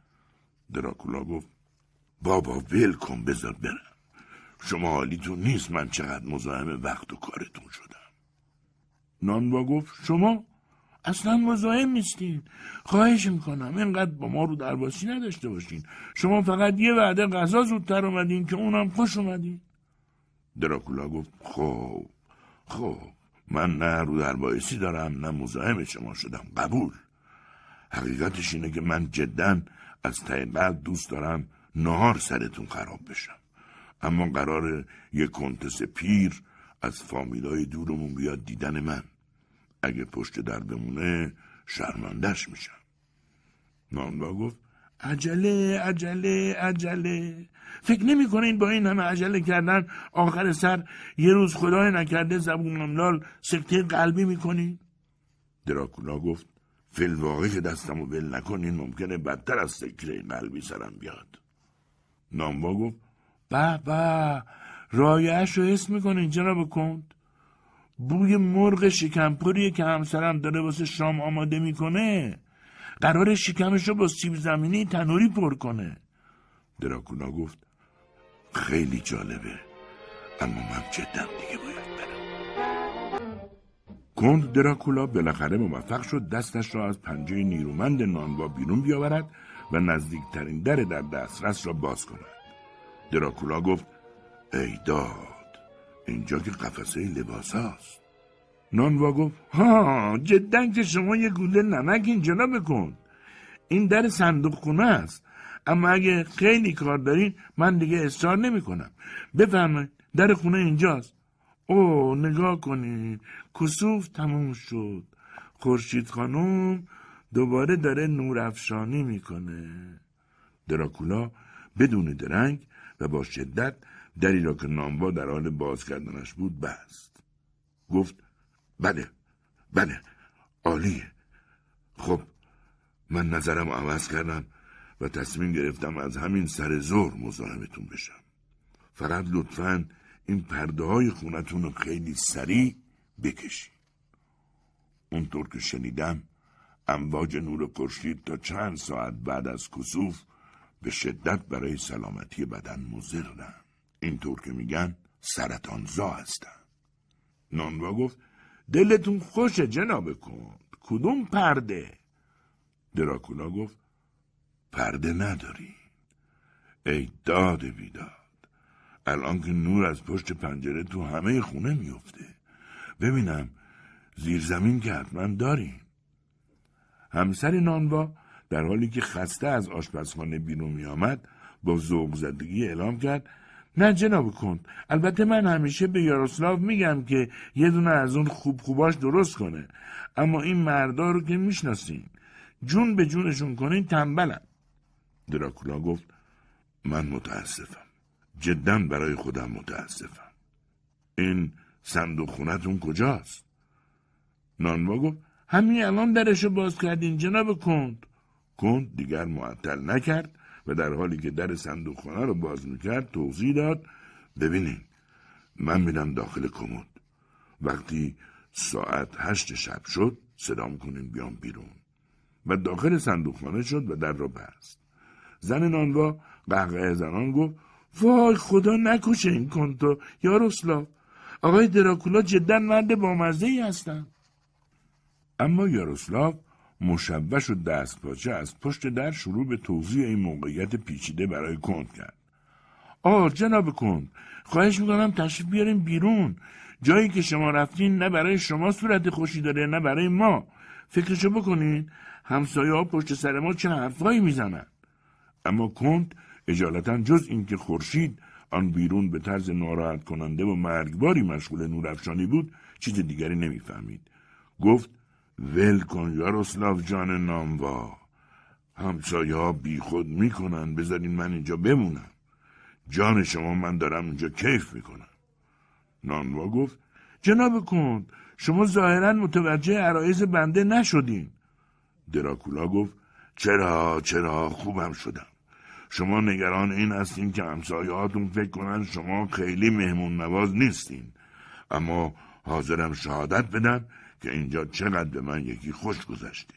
دراکولا گفت بابا ول کن بذار برم. شما حالیتون نیست من چقدر مزاحم وقت و کارتون شدم. نانوا گفت شما اصلا مزاحم نیستین. خواهش می‌کنم اینقدر با ما رو درباسی نداشته باشین. شما فقط یه وعده غذا زودتر اومدین که اونم خوش اومدین. دراکولا گفت خب خب من نه رو دربایسی دارم نه مزاحم شما شدم قبول. حقیقتش اینه که من جدا از ته قلب دوست دارم نهار سرتون خراب بشم. اما قرار یک کنتس پیر از فامیلای دورمون بیاد دیدن من. اگه پشت در بمونه شرمندش میشم. نانوا گفت عجله عجله عجله. فکر نمی کنین با این همه عجله کردن آخر سر یه روز خدای نکرده زبون املال سکته قلبی می‌کنین دراکولا گفت فیل واقعی که دستمو ول نکنین ممکنه بدتر از سکته قلبی سرم بیاد. ناموا گفت به به. رایش رو حس می‌کنین جناب کند؟ بوی مرغ شکمپوریه که همسرم داره واسه شام آماده می‌کنه قرار شکمش رو با سیب زمینی تنوری پر کنه. دراکولا گفت خیلی جالبه. اما من جدم دیگه باید برم. کند دراکولا بالاخره موفق شد دستش را از پنجه نیرومند نانوا بیرون بیاورد و نزدیکترین در در دسترس را باز کند. دراکولا گفت ای داد اینجا که قفسه لباس هست نانوا گفت ها جدا که شما یه گوله نمک اینجا بکن این در صندوق خونه است. اما اگه خیلی کار دارین من دیگه اصرار نمی کنم بفهمید در خونه اینجاست. او نگاه کنید. کسوف تموم شد. خورشید خانم دوباره داره نور افشانی می‌کنه. دراکولا بدون درنگ و با شدت دری را که ناموا در حال باز کردنش بود بست. گفت بله بله. عالیه خب من نظرم عوض کردم و تصمیم گرفتم از همین سر زور مزاحمتون بشم. فقط لطفا این پرده های خونتون رو خیلی سریع بکشید اونطور که شنیدم امواج نور خورشید تا چند ساعت بعد از کسوف به شدت برای سلامتی بدن مضرن. اینطور که میگن سرطانزا هستن. نانوا گفت دلتون خوشه جناب کن کدوم پرده؟ دراکولا گفت پرده نداری. ای داد بیداد الان که نور از پشت پنجره تو همه خونه میفته. ببینم زیر زمین که حتما داریم همسر نانوا در حالی که خسته از آشپزخانه بیرون می آمد با ذوق زدگی اعلام کرد نه جناب کند البته من همیشه به یاروسلاو میگم که یه دونه از اون خوب خوباش درست کنه. اما این مردا رو که می‌شناسین جون به جونشون کنین تنبلن. دراکولا گفت من متاسفم. جدا برای خودم متاسفم. این صندوق خونتون کجاست؟ نانوا گفت همین الان درشو باز کردین جناب کند. کند دیگر معطل نکرد. و در حالی که در صندوق خانه رو باز می‌کرد توضیح داد ببینین من میرم داخل کمد. وقتی ساعت هشت شب شد صدام کنین بیام بیرون. و داخل صندوق خانه شد و در را بست. زن نانوا قهقه زنان گفت وای خدا نکشه این کنتو یا رسلاف آقای دراکولا جدا مرد بامزه ای هستن. اما یاروسلاو مشوش و دستپاچه از پشت در شروع به توضیح این موقعیت پیچیده برای کند کرد. آه جناب کند خواهش می‌کنم تشریف بیاریم بیرون. جایی که شما رفتین نه برای شما صورت خوشی داره نه برای ما. فکرشو بکنین همسایه ها پشت سر ما چه حرفهایی می‌زنن. اما کند اجالتا جز اینکه خورشید آن بیرون به طرز ناراحت کننده و مرگباری مشغول نورافشانی بود چیز دیگری نمی‌فهمید. گفت ول کن یاروسلاو جان ناموا. همسایه ها بی خود می‌کنن. بذارین من اینجا بمونم. جان شما من دارم اینجا کیف می‌کنم. نانوا گفت جناب کند شما ظاهرا متوجه عرایز بنده نشدین. دراکولا گفت چرا چرا؟ خوبم شدم. شما نگران این هستین که همسایهاتون فکر کنن شما خیلی مهمون نواز نیستین. اما حاضرم شهادت بدم که اینجا چقدر به من یکی خوش گذشته.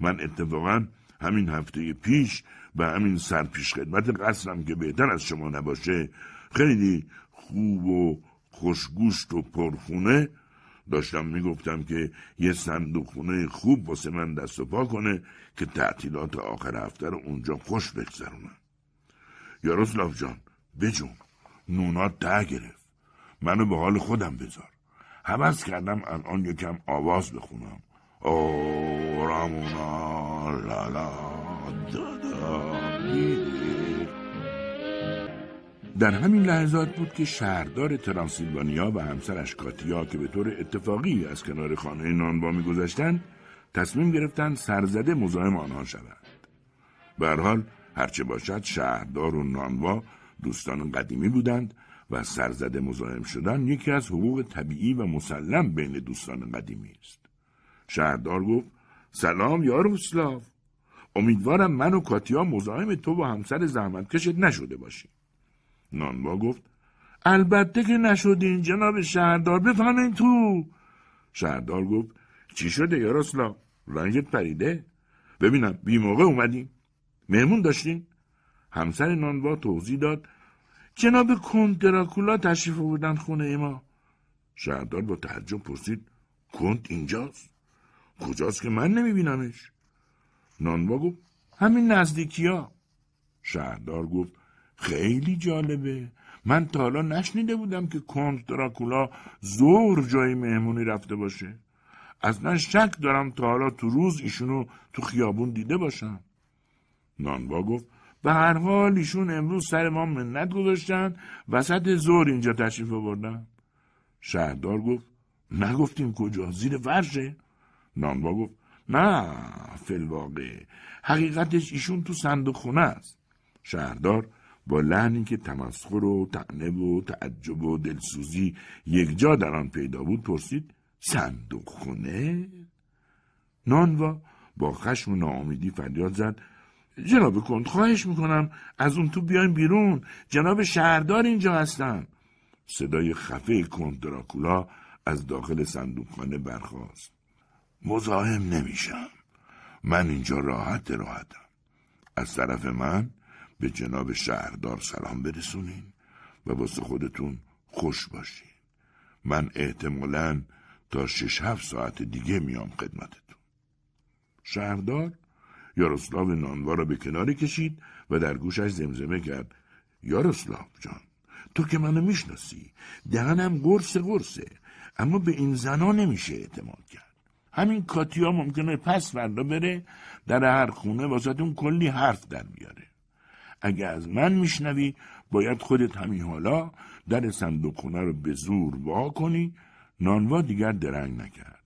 من اتفاقا همین هفته پیش به همین سرپیش خدمت قصرم که بهتر از شما نباشه خیلی خوب و خوشگوشت و پرخونه داشتم می‌گفتم که یه صندوق خونه خوب واسه من دست و پا کنه که تعطیلات آخر هفته رو اونجا خوش بگذرونم. یاروسلاف جان بجون. نونات ده گرفت. منو به حال خودم بذار. حوض کردم الان یکم آواز بخونم. او رامونا لالا دادا در همین لحظات بود که شهردار ترانسیلوانیا و همسرش کاتیا که به طور اتفاقی از کنار خانه نانوا میگذشتند تصمیم گرفتند سرزده مزاحم آنها شوند. به حال هرچه باشد شهردار و نانوا دوستان قدیمی بودند و سرزده مزاحم شدن یکی از حقوق طبیعی و مسلم بین دوستان قدیمی است. شهردار گفت سلام یا روسلاف امیدوارم من و کاتیا مزاحم تو و همسر زحمت کشت نشده باشیم. نانوا گفت البته که نشدین جناب شهردار بفهمین تو شهردار گفت چی شده یاروسلاف رنگت پریده ببینم بی موقع اومدیم مهمون داشتین همسر نانوا توضیح داد جناب کند دراکولا تشریف بودن خونه ما. شهردار با تعجب پرسید کند اینجاست؟ کجاست که من نمیبینمش؟ نانوا گفت همین نزدیکی ها شهردار گفت خیلی جالبه. من تا حالا نشنیده بودم که کند دراکولا زور جای مهمونی رفته باشه. من شک دارم تا حالا تو روز ایشونو تو خیابون دیده باشم. نانوا گفت به هر حال ایشون امروز سر ما منت گذاشتن. وسط زور اینجا تشریف آوردن. شهردار گفت نگفتیم کجا؟ زیر فرشه؟ نانوا گفت نه فلواقع حقیقتش ایشون تو صندوق خونه است. شهردار با لحنی که تمسخر و تعنه و تعجب و دلسوزی یک جا در آن پیدا بود پرسید صندوق خونه؟ نانوا با خشم و ناامیدی فریاد زد. جناب کند خواهش می‌کنم. از اون تو بیاین بیرون. جناب شهردار اینجا هستن. صدای خفه کند دراکولا از داخل صندوقخانه برخاست. مزاحم نمیشم. من اینجا راحت راحتم. از طرف من به جناب شهردار سلام برسونین و واسه خودتون خوش باشین. من احتمالا تا شش هفت ساعت دیگه میام خدمتتون. شهردار؟ یاروسلاو نانوا را به کناری کشید و در گوشش زمزمه کرد. یاروسلاو جان تو که منو می‌شناسی. دهنم قرص قرصه اما به این زنا نمیشه اعتماد کرد. همین کاتیا ممکنه پس فردا بره در هر خونه واسهتون کلی حرف در بیاره. اگه از من میشنوی باید خودت همین حالا در صندوق خونه رو به زور وا کنی. نانوا دیگر درنگ نکرد.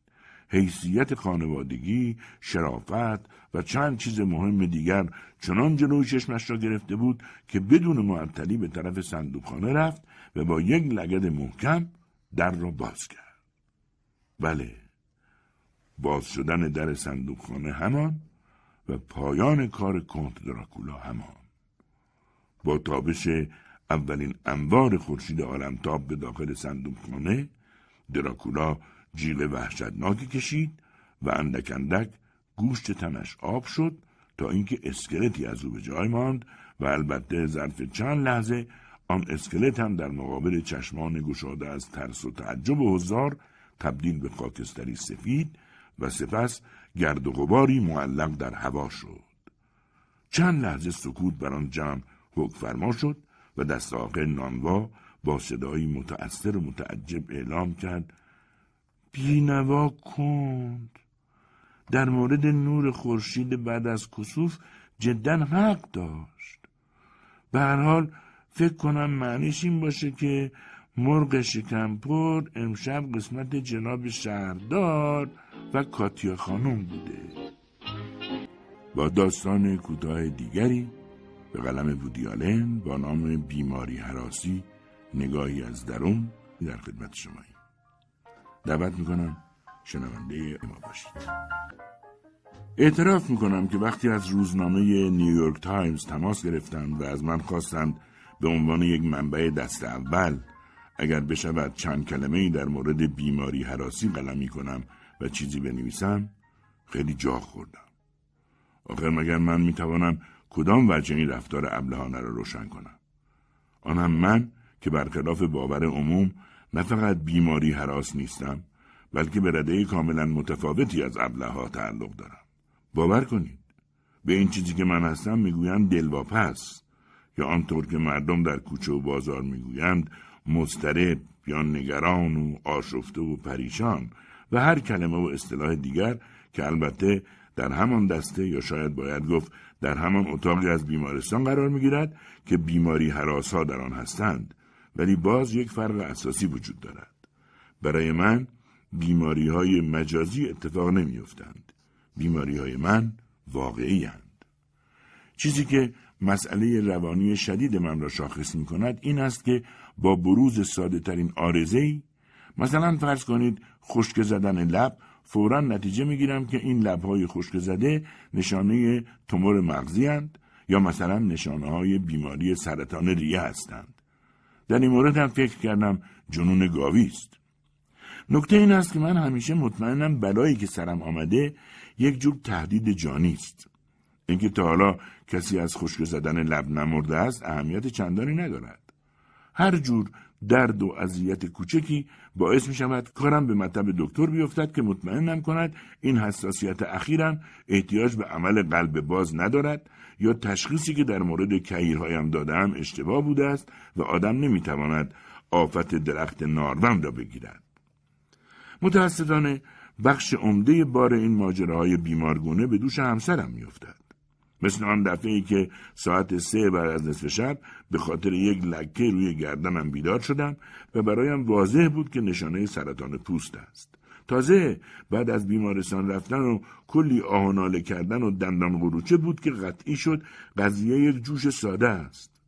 حیثیت خانوادگی، شرافت و چند چیز مهم دیگر چنان جلوی چشمش را گرفته بود که بدون معطلی به طرف صندوقخانه رفت و با یک لگد محکم در را باز کرد. بله، باز شدن در صندوقخانه همان و پایان کار کنت دراکولا همان. با تابش اولین انوار خورشید عالمتاب به داخل صندوقخانه دراکولا جیغ وحشتناکی کشید و اندک اندک گوشت تنش آب شد تا اینکه اسکلتی از او به جای ماند و البته ظرف چند لحظه آن اسکلت هم در مقابل چشمان گشاده از ترس و تعجب و حضار تبدیل به خاکستری سفید و سپس گرد و غباری معلق در هوا شد. چند لحظه سکوت بر آن جمع حکم فرما شد و دست آخر نانوا با صدایی متأثر و متعجب اعلام کرد بینوا کند. در مورد نور خورشید بعد از کسوف جدا حق داشت. به هر حال فکر کنم معنیش این باشه که مرغ شکمپر امشب قسمت جناب شهردار و کاتیا خانم بوده. با داستان کوتاه دیگری به قلم وودیالن با نام بیماری حراسی نگاهی از درون در خدمت شمایی دعوت می‌کنم شنونده ما باشید. اعتراف می‌کنم که وقتی از روزنامه نیویورک تایمز تماس گرفتند و از من خواستند به عنوان یک منبع دست اول اگر بشود چند کلمه ای در مورد بیماری حراسی قلمی کنم و چیزی بنویسم خیلی جا خوردم. آخر مگر من می‌توانم کدام وجه رفتار ابلهانه را روشن کنم؟ آنم من که برخلاف باور عموم نه فقط بیماری حراس نیستم بلکه به رده کاملا متفاوتی از ابله ها تعلق دارم. باور کنید به این چیزی که من هستم می‌گویند دلواپس یا آنطور که مردم در کوچه و بازار می‌گویند مضطرب یا نگران و آشفته و پریشان و هر کلمه و اصطلاح دیگر که البته در همان دسته یا شاید باید گفت در همان اتاقی از بیمارستان قرار می‌گیرد که بیماری حراس ها در آن هستند. ولی باز یک فرق اساسی وجود دارد برای من بیماری های مجازی اتفاق نمیافتند بیماری های من واقعی هند. چیزی که مسئله روانی شدید من را شاخص می کند این است که با بروز ساده ترین آرزه مثلا فرض کنید خشک زدن لب فورا نتیجه می گیرم که این لبهای خشک زده نشانه تومور مغزی هند یا مثلا نشانه های بیماری سرطان ریه هستند. در این مورد هم فکر کردم جنون گاوی است. نکته این است که من همیشه مطمئنم بلایی که سرم آمده یک جور تهدید جانی است. اینکه تا حالا کسی از خشک زدن لب نمرده است اهمیت چندانی ندارد. هر جور درد و اذیت کوچکی باعث می شود کارم به مطب دکتر بیفتد که مطمئنم کند این حساسیت اخیرم احتیاج به عمل قلب باز ندارد یا تشخیصی که در مورد کهیرهایم دادم اشتباه بوده است و آدم نمی‌تواند آفت درخت ناردم را بگیرد. متاسفانه بخش عمده بار این ماجراهای بیمارگونه به دوش همسرم میافتد. مثل آن دفعه ای که ساعت سه بعد از نصف شب به خاطر یک لکه روی گردنم بیدار شدم و برایم واضح بود که نشانه سرطان پوست است. تازه بعد از بیمارستان رفتن و کلی آهناله کردن و دندان قروچه بود که قطعی شد قضیه یک جوش ساده است.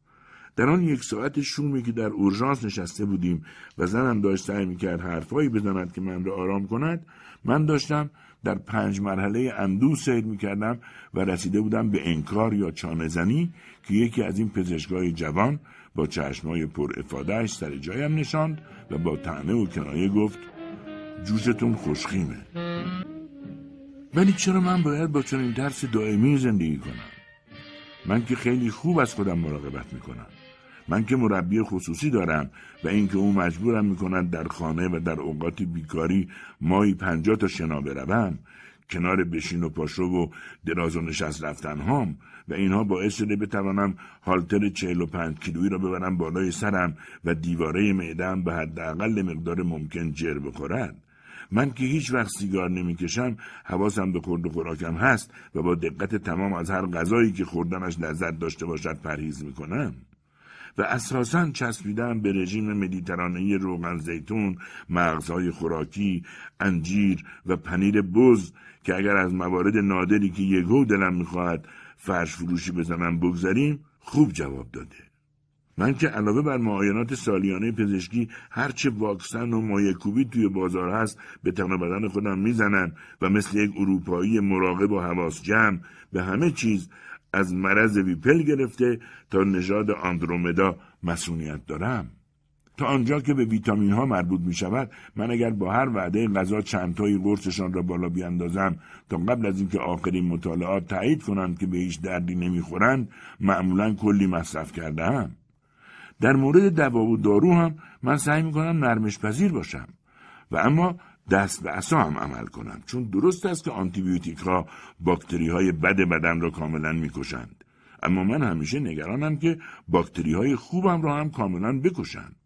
در آن یک ساعت شومی که در اورژانس نشسته بودیم و زنم داشت سعی می‌کرد حرفهایی بزند که من را آرام کند من داشتم در پنج مرحله اندو سیر می‌کردم و رسیده بودم به انکار یا چانه زنی که یکی از این پزشکای جوان با چشمای پر افادهش سر جایم نشاند و با تنه و کنایه گفت جوزتون خوشخیمه. ولی چرا من باید با چنین درس دائمی زندگی کنم؟ من که خیلی خوب از خودم مراقبت می‌کنم. من که مربی خصوصی دارم و اینکه او مجبورم می‌کند در خانه و در اوقات بیکاری مایی پنجاه تا شنا بروم کنار بشین و پاشو و دراز و نشست رفتن هام و اینها باعث شده بتوانم و پنج کیلویی را ببرم بالای سرم و دیواره معدم به حداقل مقدار ممکن جر بخورد. من که هیچ وقت سیگار نمی‌کشم حواسم به خورد و خوراکم هست و با دقت تمام از هر غذایی که خوردنش لذت داشته باشد پرهیز می‌کنم و اساسا چسبیدم به رژیم مدیترانهی روغن زیتون، مغزهای خوراکی، انجیر و پنیر بز که اگر از موارد نادری که یکو دلم می‌خواهد فرش فروشی بزنم بگذاریم خوب جواب داده. من که علاوه بر معاینات سالیانه پزشکی هرچه واکسن و مایکوبی توی بازار هست به تن بدن خودم می‌زنم و مثل یک اروپایی مراقب و حواس جمع به همه چیز از مرض ویپل گرفته تا نژاد آندرومدا مسئولیت دارم. تا آنجا که به ویتامین ها مربوط می شود من اگر با هر وعده غذا چندتایی قرصشان را بالا بیاندازم تا قبل از اینکه آخرین مطالعات تایید کنند که به هیچ دردی نمی‌خورند معمولا کلی مصرف کرده در مورد دوا و دارو هم من سعی می کنم نرمش پذیر باشم و اما دست به اصا هم عمل کنم چون درست است که آنتیبیوتیک ها باکتری های بد بدن را کاملا می‌کشند. اما من همیشه نگرانم که باکتری های خوبم را هم کاملا بکشند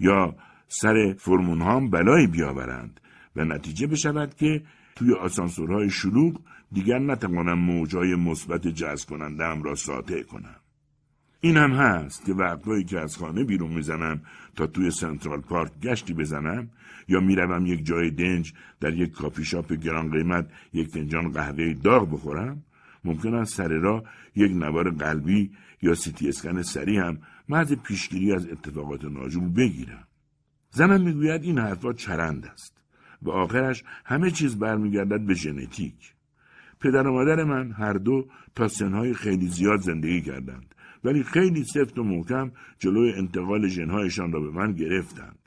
یا سر فرمون هم بلایی بیاورند و نتیجه بشود که توی آسانسورهای شلوغ دیگر نتوانم موجای مثبت جذب کنندم را ساطع کنم. این هم هست که وقتهایی که از خانه بیرون می‌زنم تا توی سنترال پارک گشتی بزنم یا می‌روم یک جای دنج در یک کافی شاپ گران قیمت یک فنجان قهوه داغ بخورم ممکن است سر را یک نوار قلبی یا سیتی اسکن سری هم مرد پیشگیری از اتفاقات ناجور بگیرم. زنم می‌گوید این حرفا چرند است و آخرش همه چیز برمیگردد به ژنتیک. پدر و مادر من هر دو تا سنهای خیلی زیاد زندگی کردند. ولی خیلی سفت و محکم جلوی انتقال ژنهایشان را به من گرفتند.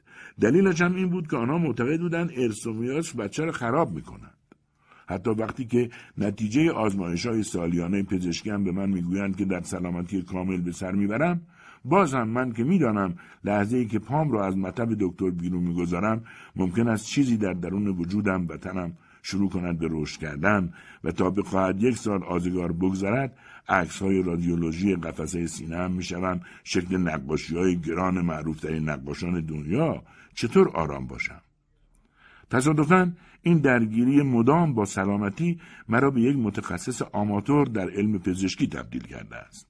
دلیلش هم این بود که آنها معتقد بودند میراث بچه را خراب می‌کنند. حتی وقتی که نتیجه آزمایش های سالیانه پزشکی به من می‌گویند که در سلامتی کامل به سر می‌برم باز هم من که می‌دانم لحظه ای که پام را از مطب دکتر بیرون می‌گذارم ممکن است چیزی در درون وجودم و تنم شروع کند به رشد کردن و تا بخواهد یک سال آزگار بگذرد عکس های رادیولوژی قفسه سینه هم می‌شوم شکل نقاشی های گران معروف ترین نقاشان دنیا چطور آرام باشم تصادفا این درگیری مدام با سلامتی مرا به یک متخصص آماتور در علم پزشکی تبدیل کرده است.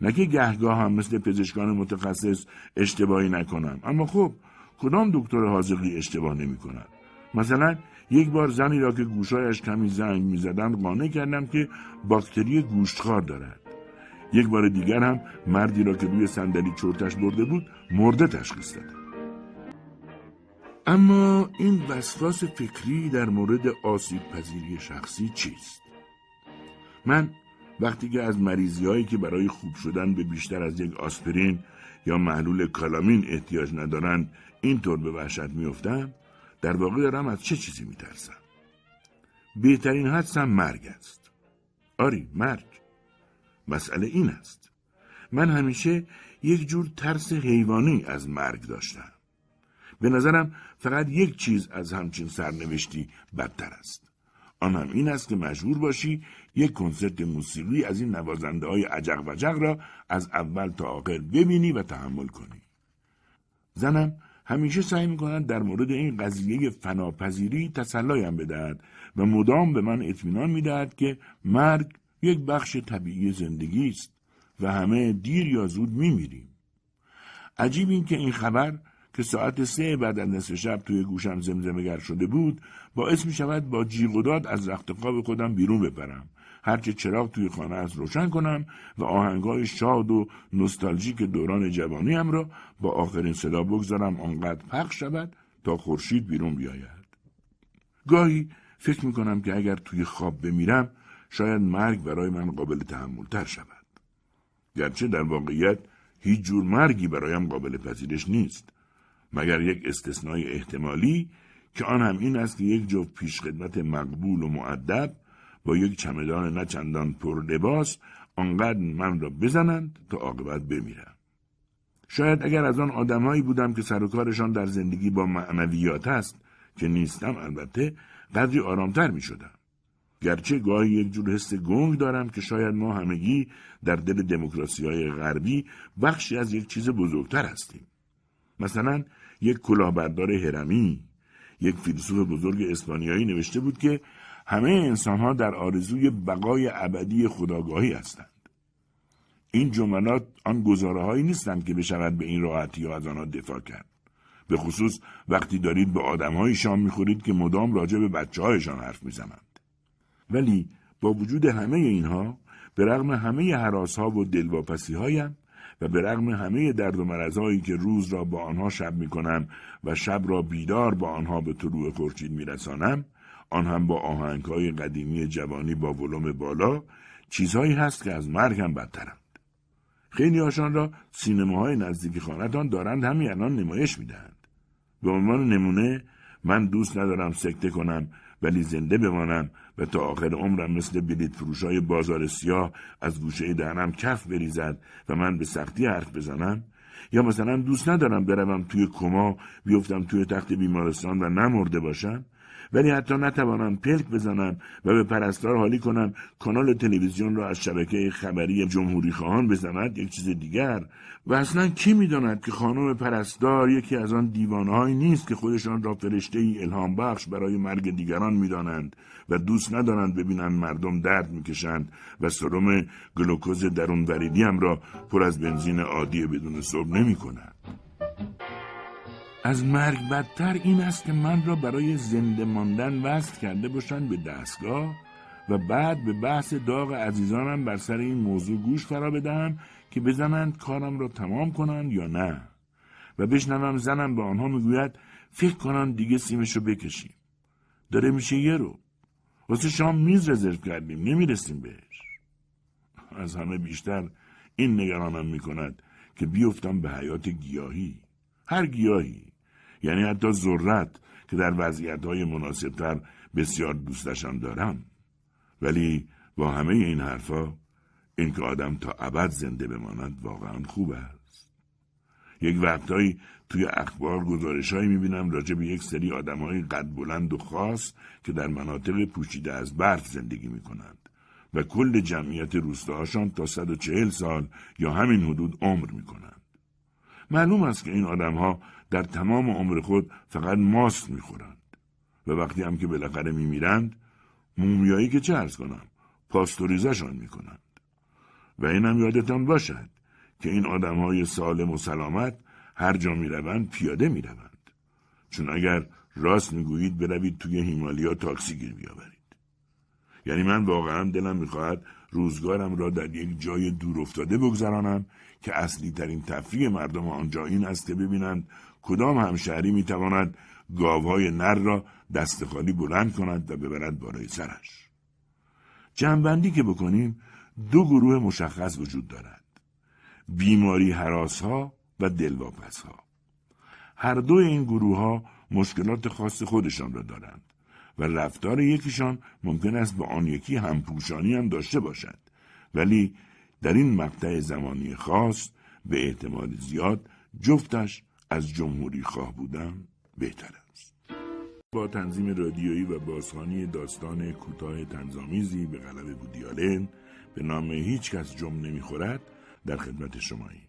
نه که گهگاه هم مثل پزشکان متخصص اشتباهی نکنم اما خب کدام دکتر حاضقی اشتباه نمی کند مثلا یک بار زنی را که گوشایش کمی زنگ می‌زدند قانع کردم که باکتری گوشتخوار دارد یک بار دیگر هم مردی را که روی صندلی چرتش برده بود مرده تشخیص دادم اما این وسواس فکری در مورد آسیب پذیری شخصی چیست؟ من وقتی که از مریضی هایی که برای خوب شدن به بیشتر از یک آسپرین یا محلول کالامین احتیاج ندارند اینطور به وحشت میافتم در واقع دارم از چه چیزی میترسم؟ بهترین حدسم مرگ است. آری مرگ. مسئله این است. من همیشه یک جور ترس حیوانی از مرگ داشتم. به نظرم فقط یک چیز از همچین سرنوشتی بدتر است. آن هم این است که مجبور باشی یک کنسرت موسیقی از این نوازنده های عجق و را از اول تا آخر ببینی و تحمل کنی. زنم همیشه سعی می‌کنند در مورد این قضیه فناپذیری تسلایم بدهد و مدام به من اطمینان می‌دهد که مرگ یک بخش طبیعی زندگی است و همه دیر یا زود میمیریم. عجیب این که این خبر که ساعت سه بعد از نصف شب توی گوشم زمزمه شده بود باعث می شود با جیغ و داد از رخت خواب خودم بیرون بپرم هرچه چراغ توی خانه از روشن کنم و آهنگای شاد و نوستالژیک دوران جوانیم را با آخرین صدا بگذارم آنقدر پخش شود تا خورشید بیرون بیاید. گاهی فکر می کنم که اگر توی خواب بمیرم شاید مرگ برای من قابل تحمل تر شود. گرچه در واقعیت هیچ جور مرگی برایم قابل پذیرش نیست مگر یک استثنای احتمالی که آن هم این است که یک جفت پیشخدمت مقبول و معدب با یک چمدان نچندان پر لباس آنقدر من را بزنند تا عاقبت بمیرم شاید اگر از آن آدمهایی بودم که سر و کارشان در زندگی با معنویات است که نیستم البته قدری آرامتر می شدم. گرچه گاهی یک جور حس گنگ دارم که شاید ما همگی در دل دموکراسی های غربی بخشی از یک چیز بزرگتر هستیم. مثلا یک کلاهبردار هرمی یک فیلسوف بزرگ اسپانیایی نوشته بود که همه انسانها در آرزوی بقای ابدی خداگاهی هستند. این جملات آن گزاره نیستند که بشود به این راحتی ها از آنها دفاع کرد. به خصوص وقتی دارید به آدمهایی شام می‌خورید که مدام راجع به بچه هایشان حرف می‌زنند. ولی با وجود همه اینها به رغم همه حراس ها و دلواپسی هایم و به رغم همه درد و مرزهایی که روز را با آنها شب می کنم و شب را بیدار با آنها به طلوع خورشید می رسانم آن هم با آهنگ های قدیمی جوانی با ولوم بالا چیزهایی هست که از مرگ هم بدترند. خیلی هاشان را سینماهای نزدیک خانتان دارند همین الان نمایش می‌دهند. به عنوان نمونه من دوست ندارم سکته کنم ولی زنده بمانم و تا آخر عمرم مثل بلیت فروشای بازار سیاه از گوشه دهنم کف بریزد و من به سختی حرف بزنم یا مثلا دوست ندارم بروم توی کما بیفتم توی تخت بیمارستان و نمرده باشم ولی حتی نتوانم پلک بزنم و به پرستار حالی کنم کانال تلویزیون را از شبکه خبری جمهوری خواهان بزند یک چیز دیگر و اصلا کی می‌داند که خانم پرستار یکی از آن دیوانهایی نیست که خودشان را فرشته ای الهام بخش برای مرگ دیگران می‌دانند و دوست ندارند ببینند مردم درد می‌کشند و سرم گلوکوز درون هم را پر از بنزین عادی بدون صبح نمی کنند. از مرگ بدتر این است که من را برای زنده ماندن وصل کرده باشند به دستگاه و بعد به بحث داغ عزیزانم بر سر این موضوع گوش فرا بدهم که بزنند کارم را تمام کنند یا نه. و بشنوم زنم به آنها می‌گوید فکر کنند دیگه سیمشو بکشیم. داره میشه یه رو. واسه شام میز رزرو کردیم نمی‌رسیم بهش. از همه بیشتر این نگرانم می‌کند که بیفتم به حیات گیاهی. هر گیاهی. یعنی حتی ذرت که در وضعیت های مناسبتر بسیار دوستشان دارم. ولی با همه این حرفا اینکه آدم تا ابد زنده بماند واقعا خوب است. یک وقتهایی توی اخبار گزارشهایی می‌بینم راجع به یک سری آدمهای قد بلند و خاص که در مناطق پوشیده از برف زندگی می‌کنند و کل جمعیت روستاهاشان تا 140 سال یا همین حدود عمر می‌کنند. معلوم است که این آدمها در تمام عمر خود فقط ماست می‌خورند. و وقتی هم که بالاخره میمیرند مومیایی که چه ارز کنم پاستوریزشان می‌کنند. و اینم یادتان باشد که این آدم های سالم و سلامت هر جا می‌روند پیاده می‌روند. چون اگر راست می‌گویید بروید توی هیمالیا تاکسی گیر بیاورید. یعنی من واقعا دلم می‌خواهد روزگارم را در یک جای دور افتاده بگذرانم که اصلی ترین تفریح مردم آنجا این است که ببینند کدام همشهری می‌تواند گاوهای نر را دست خالی بلند کند و ببرد بالای سرش. جنبندی که بکنیم دو گروه مشخص وجود دارد. بیماری حراس ها و دلواپس ها. هر دو این گروه ها مشکلات خاص خودشان را دارند و رفتار یکیشان ممکن است با آن یکی همپوشانی هم داشته باشد ولی در این مقطع زمانی خاص به احتمال زیاد جفتش از جمهوری خواه بودن بهتر است. با تنظیم رادیویی و بازخانی داستان کوتاه تنظامیزی به غلب بودیالن به نام هیچ کس جمع نمی‌خورد در خدمت شمایی.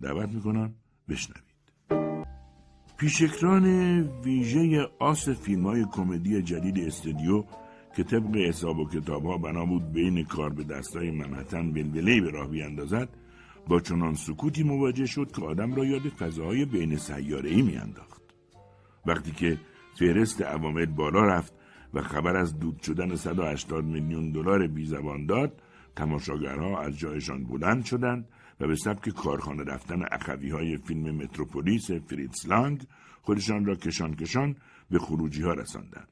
دعوت می‌کنم بشنوید. پیشکران ویژه آس فیلم های کمدی جدید استودیو که طبق حساب و کتاب ها بنا بود بین کار به دستای منحتن بلبلهی به راه بیاندازد با چنان سکوتی مواجه شد که آدم را یاد فضاهای بین سیاره ای میانداخت وقتی که فهرست عوامل بالا رفت و خبر از دود شدن 180 میلیون دلار بی زبان داد تماشاگرها از جایشان بلند شدند و به سبک کارخانه رفتن اخوی های فیلم متروپولیس فریتز لانگ خودشان را کشان کشان به خروجی ها رساندند.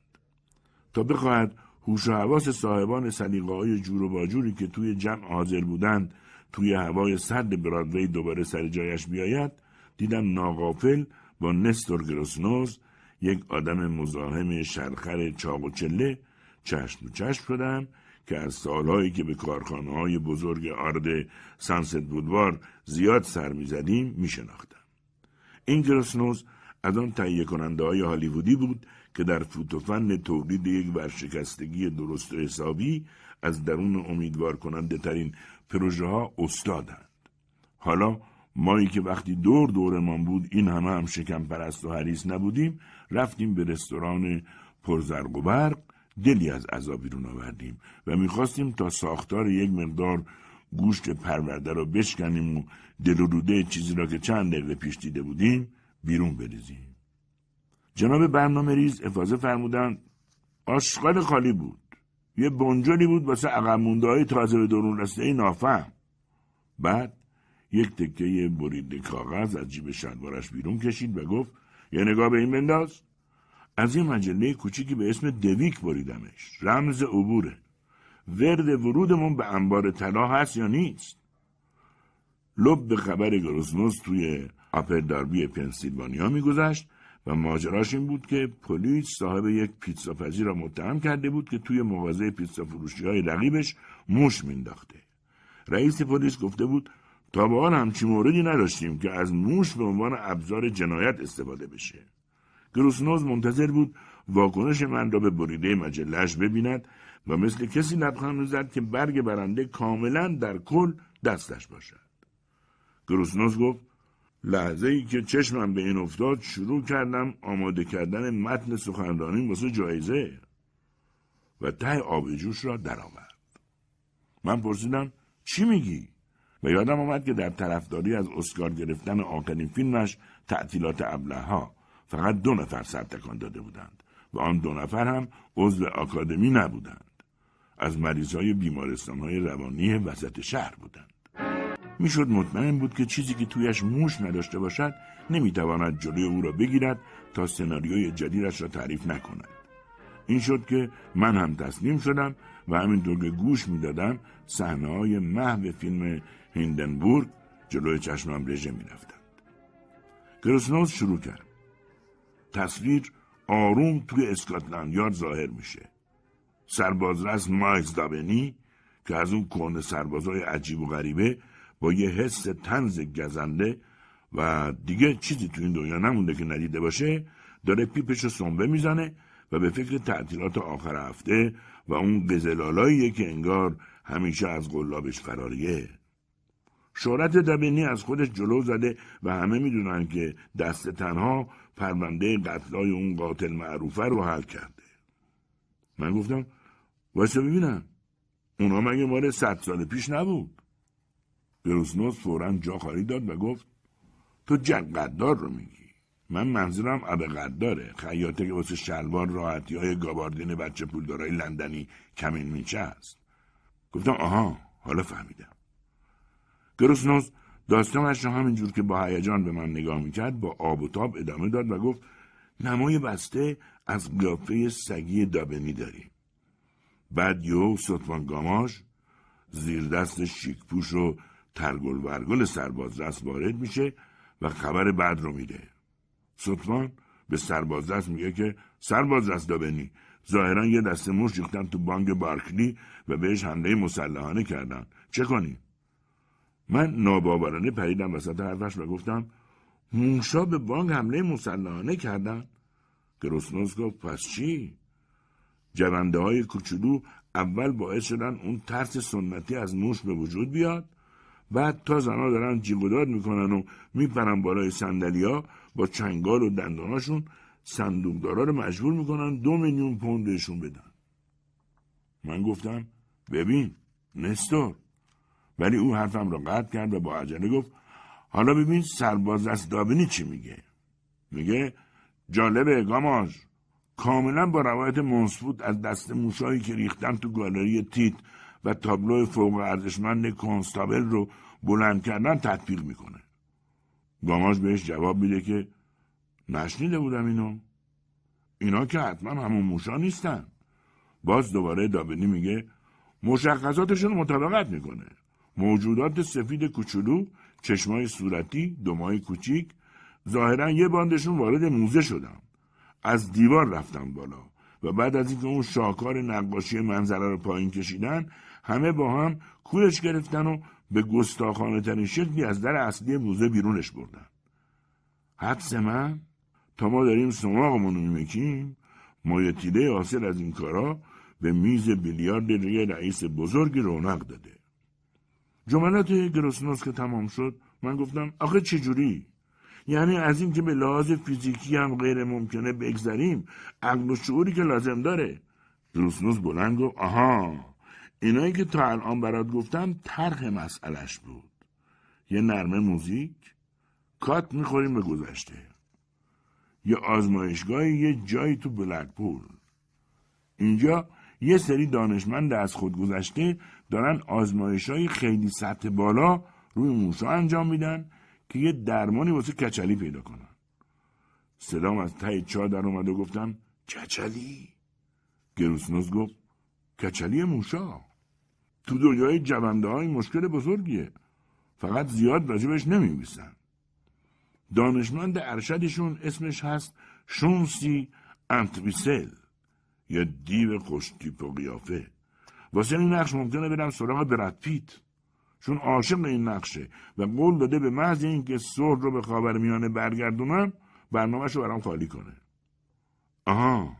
تا بخواهد هوش و حواس صاحبان سلیقه های جور و باجوری که توی جمع حاضر بودند توی هوای سرد برادوی دوباره سر جایش بیاید دیدم ناقافل با نستور گروسنوز یک آدم مزاحم شرخر چاق و چله چشم و چشم شدم که از سالهایی که به کارخانه های بزرگ آرد سانست بودوار زیاد سر می‌زدیم میشناختم. این گروسنوز از آن تهیه کننده های هالیوودی بود که در فوتوفن تولید یک ورشکستگی درست و حسابی از درون امیدوار کننده ترین پروژه ها استادند. حالا مایی که وقتی دور دورمان بود این همه هم شکم پرست و حریص نبودیم رفتیم به رستوران پرزرگ و برق دلی از عذا بیرون آوردیم و می‌خواستیم تا ساختار یک مقدار گوشت پرورده را بشکنیم و دل و روده چیزی را که چند دقیقه پیش دیده بودیم بیرون بریزیم. جناب برنامه ریز افاظه فرمودن آشغال خالی بود. یه بنجلی بود واسه عقب مونده های تازه به درون رسته نافهم. بعد یک تکه برید کاغذ از جیب شلوارش بیرون کشید و گفت یه نگاه به این بنداز. از یه مجله کوچیکی به اسم دویک بریدمش. رمز عبوره. ورد ورودمون به انبار طلا هست یا نیست؟ لب به خبر گروسنوس توی آپر داربی پنسیلوانیا میگذشت و ماجراش این بود که پلیس صاحب یک پیتزا پزی را متهم کرده بود که توی مغازه پیتزا فروشی های رقیبش موش مینداخته. رئیس پلیس گفته بود تا به حال همچی موردی نداشتیم که از موش به عنوان ابزار جنایت استفاده بشه. گروسنوز منتظر بود واکنش من را به بریده مجلش ببیند و مثل کسی لبخند می‌زد که برگ برنده کاملا در کل دستش باشد. گروسنوز گفت لحظه ای که چشمم به این افتاد شروع کردم آماده کردن متن سخنرانی واسه جایزه و ته آب جوش را درآورد. من پرسیدم چی میگی؟ و یادم آمد که در طرفداری از اسکار گرفتن آخرین فیلمش تعطیلات ابلهها فقط دو نفر سر تکان داده بودند و آن دو نفر هم عضو آکادمی نبودند. از مریضای بیمارستان های روانی وسط شهر بودند. می‌شد مطمئن بود که چیزی که تویش موش نداشته باشد نمی‌تواند جلوی او را بگیرد تا سناریوی جدیدش را تعریف نکند. این شد که من هم تسلیم شدم و همینطور که گوش می‌دادم صحنه های محو فیلم هیندنبورگ جلوی چشمم رژه می‌رفتند. گروسنوز شروع کرد. تصویر آروم توی اسکاتلند یارد ظاهر میشه. سربازرس مایز دابنی که از اون کهنه سربازای عجیب و غریبه با یه حس تنز گزنده و دیگه چیزی تو این دنیا نمونده که ندیده باشه داره پیپش رو سنبه می‌زنه و به فکر تعطیلات آخر هفته و اون قزلالاییه که انگار همیشه از قلابش فراریه شهرت دبنی از خودش جلو زده و همه می‌دونن که دست تنها پرونده قتلای اون قاتل معروفه رو حل کرده. من گفتم واسه ببینم. اونا مگه مال صد سال پیش نبود؟ گروسنوس فورا جا خالی داد و گفت تو جنگ قدار رو میگی. من منظورم اب قداره خیاطه که واسه شلوار راحتی های گاباردین بچه پولدارای لندنی کمین میچه است. گفتم آها حالا فهمیدم. گروسنوس داستانش رو همینجور که با هیجان به من نگاه می‌کرد با آب و تاب ادامه داد و گفت نمای بسته از قیافه سگی دابنی داریم بعد یو ستوان گاماش زیر دست شیکپوش و ترگل ورگل سربازرس وارد میشه و خبر بعد رو میده. سطفان به سربازرس میگه که سربازرس دابنی ظاهرا یه دسته موش ریختن تو بانک بارکلی و بهش حمله مسلحانه کردن. چه کنیم؟ من ناباورانه پریدم وسط حرفش و گفتم موشا به بانک حمله مسلحانه کردن؟ گروسنوز گفت پس چی؟ جونده های کوچولو اول باعث شدن اون ترس سنتی از موش به وجود بیاد بعد تا زنها دارن جیغ و داد می‌کنن و میپرن بالای سندلیا با چنگال و دنداناشون صندوقدارا رو مجبور می‌کنن دو میلیون پوندشون بدن. من گفتم ببین نستور ولی او حرفم را قطع کرد و با عجله گفت حالا ببین سرباز از دابنی چی میگه؟ میگه جالبه گاماش کاملا با روایت منصفوت از دست موشایی که ریختن تو گالری تیت و تابلو فوق ارزشمند کنستابل رو بلند کردن تطبیق می‌کنه. گاماش بهش جواب میده که نشنیده بودم اینو. اینا که حتما همون موشا نیستن. باز دوباره دابنی میگه مشخصاتشون مطابقت می‌کنه. موجودات سفید کوچولو چشمای صورتی دمای کوچیک. ظاهرا یه باندشون وارد موزه شدم. از دیوار رفتم بالا و بعد از اینکه اون شاکار نقاشی منظره رو پایین کشیدن همه با هم کورش گرفتن و به گستاخانه ترین شکلی از در اصلی موزه بیرونش بردن. حدس من تا ما داریم سماقمون میمکیم مایتیله حاصل از این کارا به میز بیلیارد روی رئیس بزرگ رونق داده. جملات گروسنوس که تمام شد من گفتم آخه چجوری؟ یعنی از این که به لحاظ فیزیکی هم غیر ممکنه بگذریم عقل و شعوری که لازم داره. گروسنوس بلند گفت آها اینایی که تا الان برات گفتم طرح مسئلش بود. یه نرمه موزیک کات می‌خوریم به گذشته. یه آزمایشگاهی یه جایی تو بلکپول. اینجا یه سری دانشمند از خود گذشته دارن آزمایش های خیلی سطح بالا روی موشا انجام میدن که یه درمانی واسه کچلی پیدا کنن. صدام از ته چا در اومد و گفتم کچلی؟ گروسنوز گفت کچلی موشا. تو دنیای جونده های مشکل بزرگیه. فقط زیاد راجبش نمیویسن دانشمند ارشدشون اسمش هست شونسی انتویسل یا دیو خوشتیپ و قیافه. واسه این نقش ممکنه برم سراغ برد پیت. چون عاشق این نقشه و قول داده به محض اینکه سر رو به خاور میانه برگردونم برنامهش رو برام خالی کنه. آها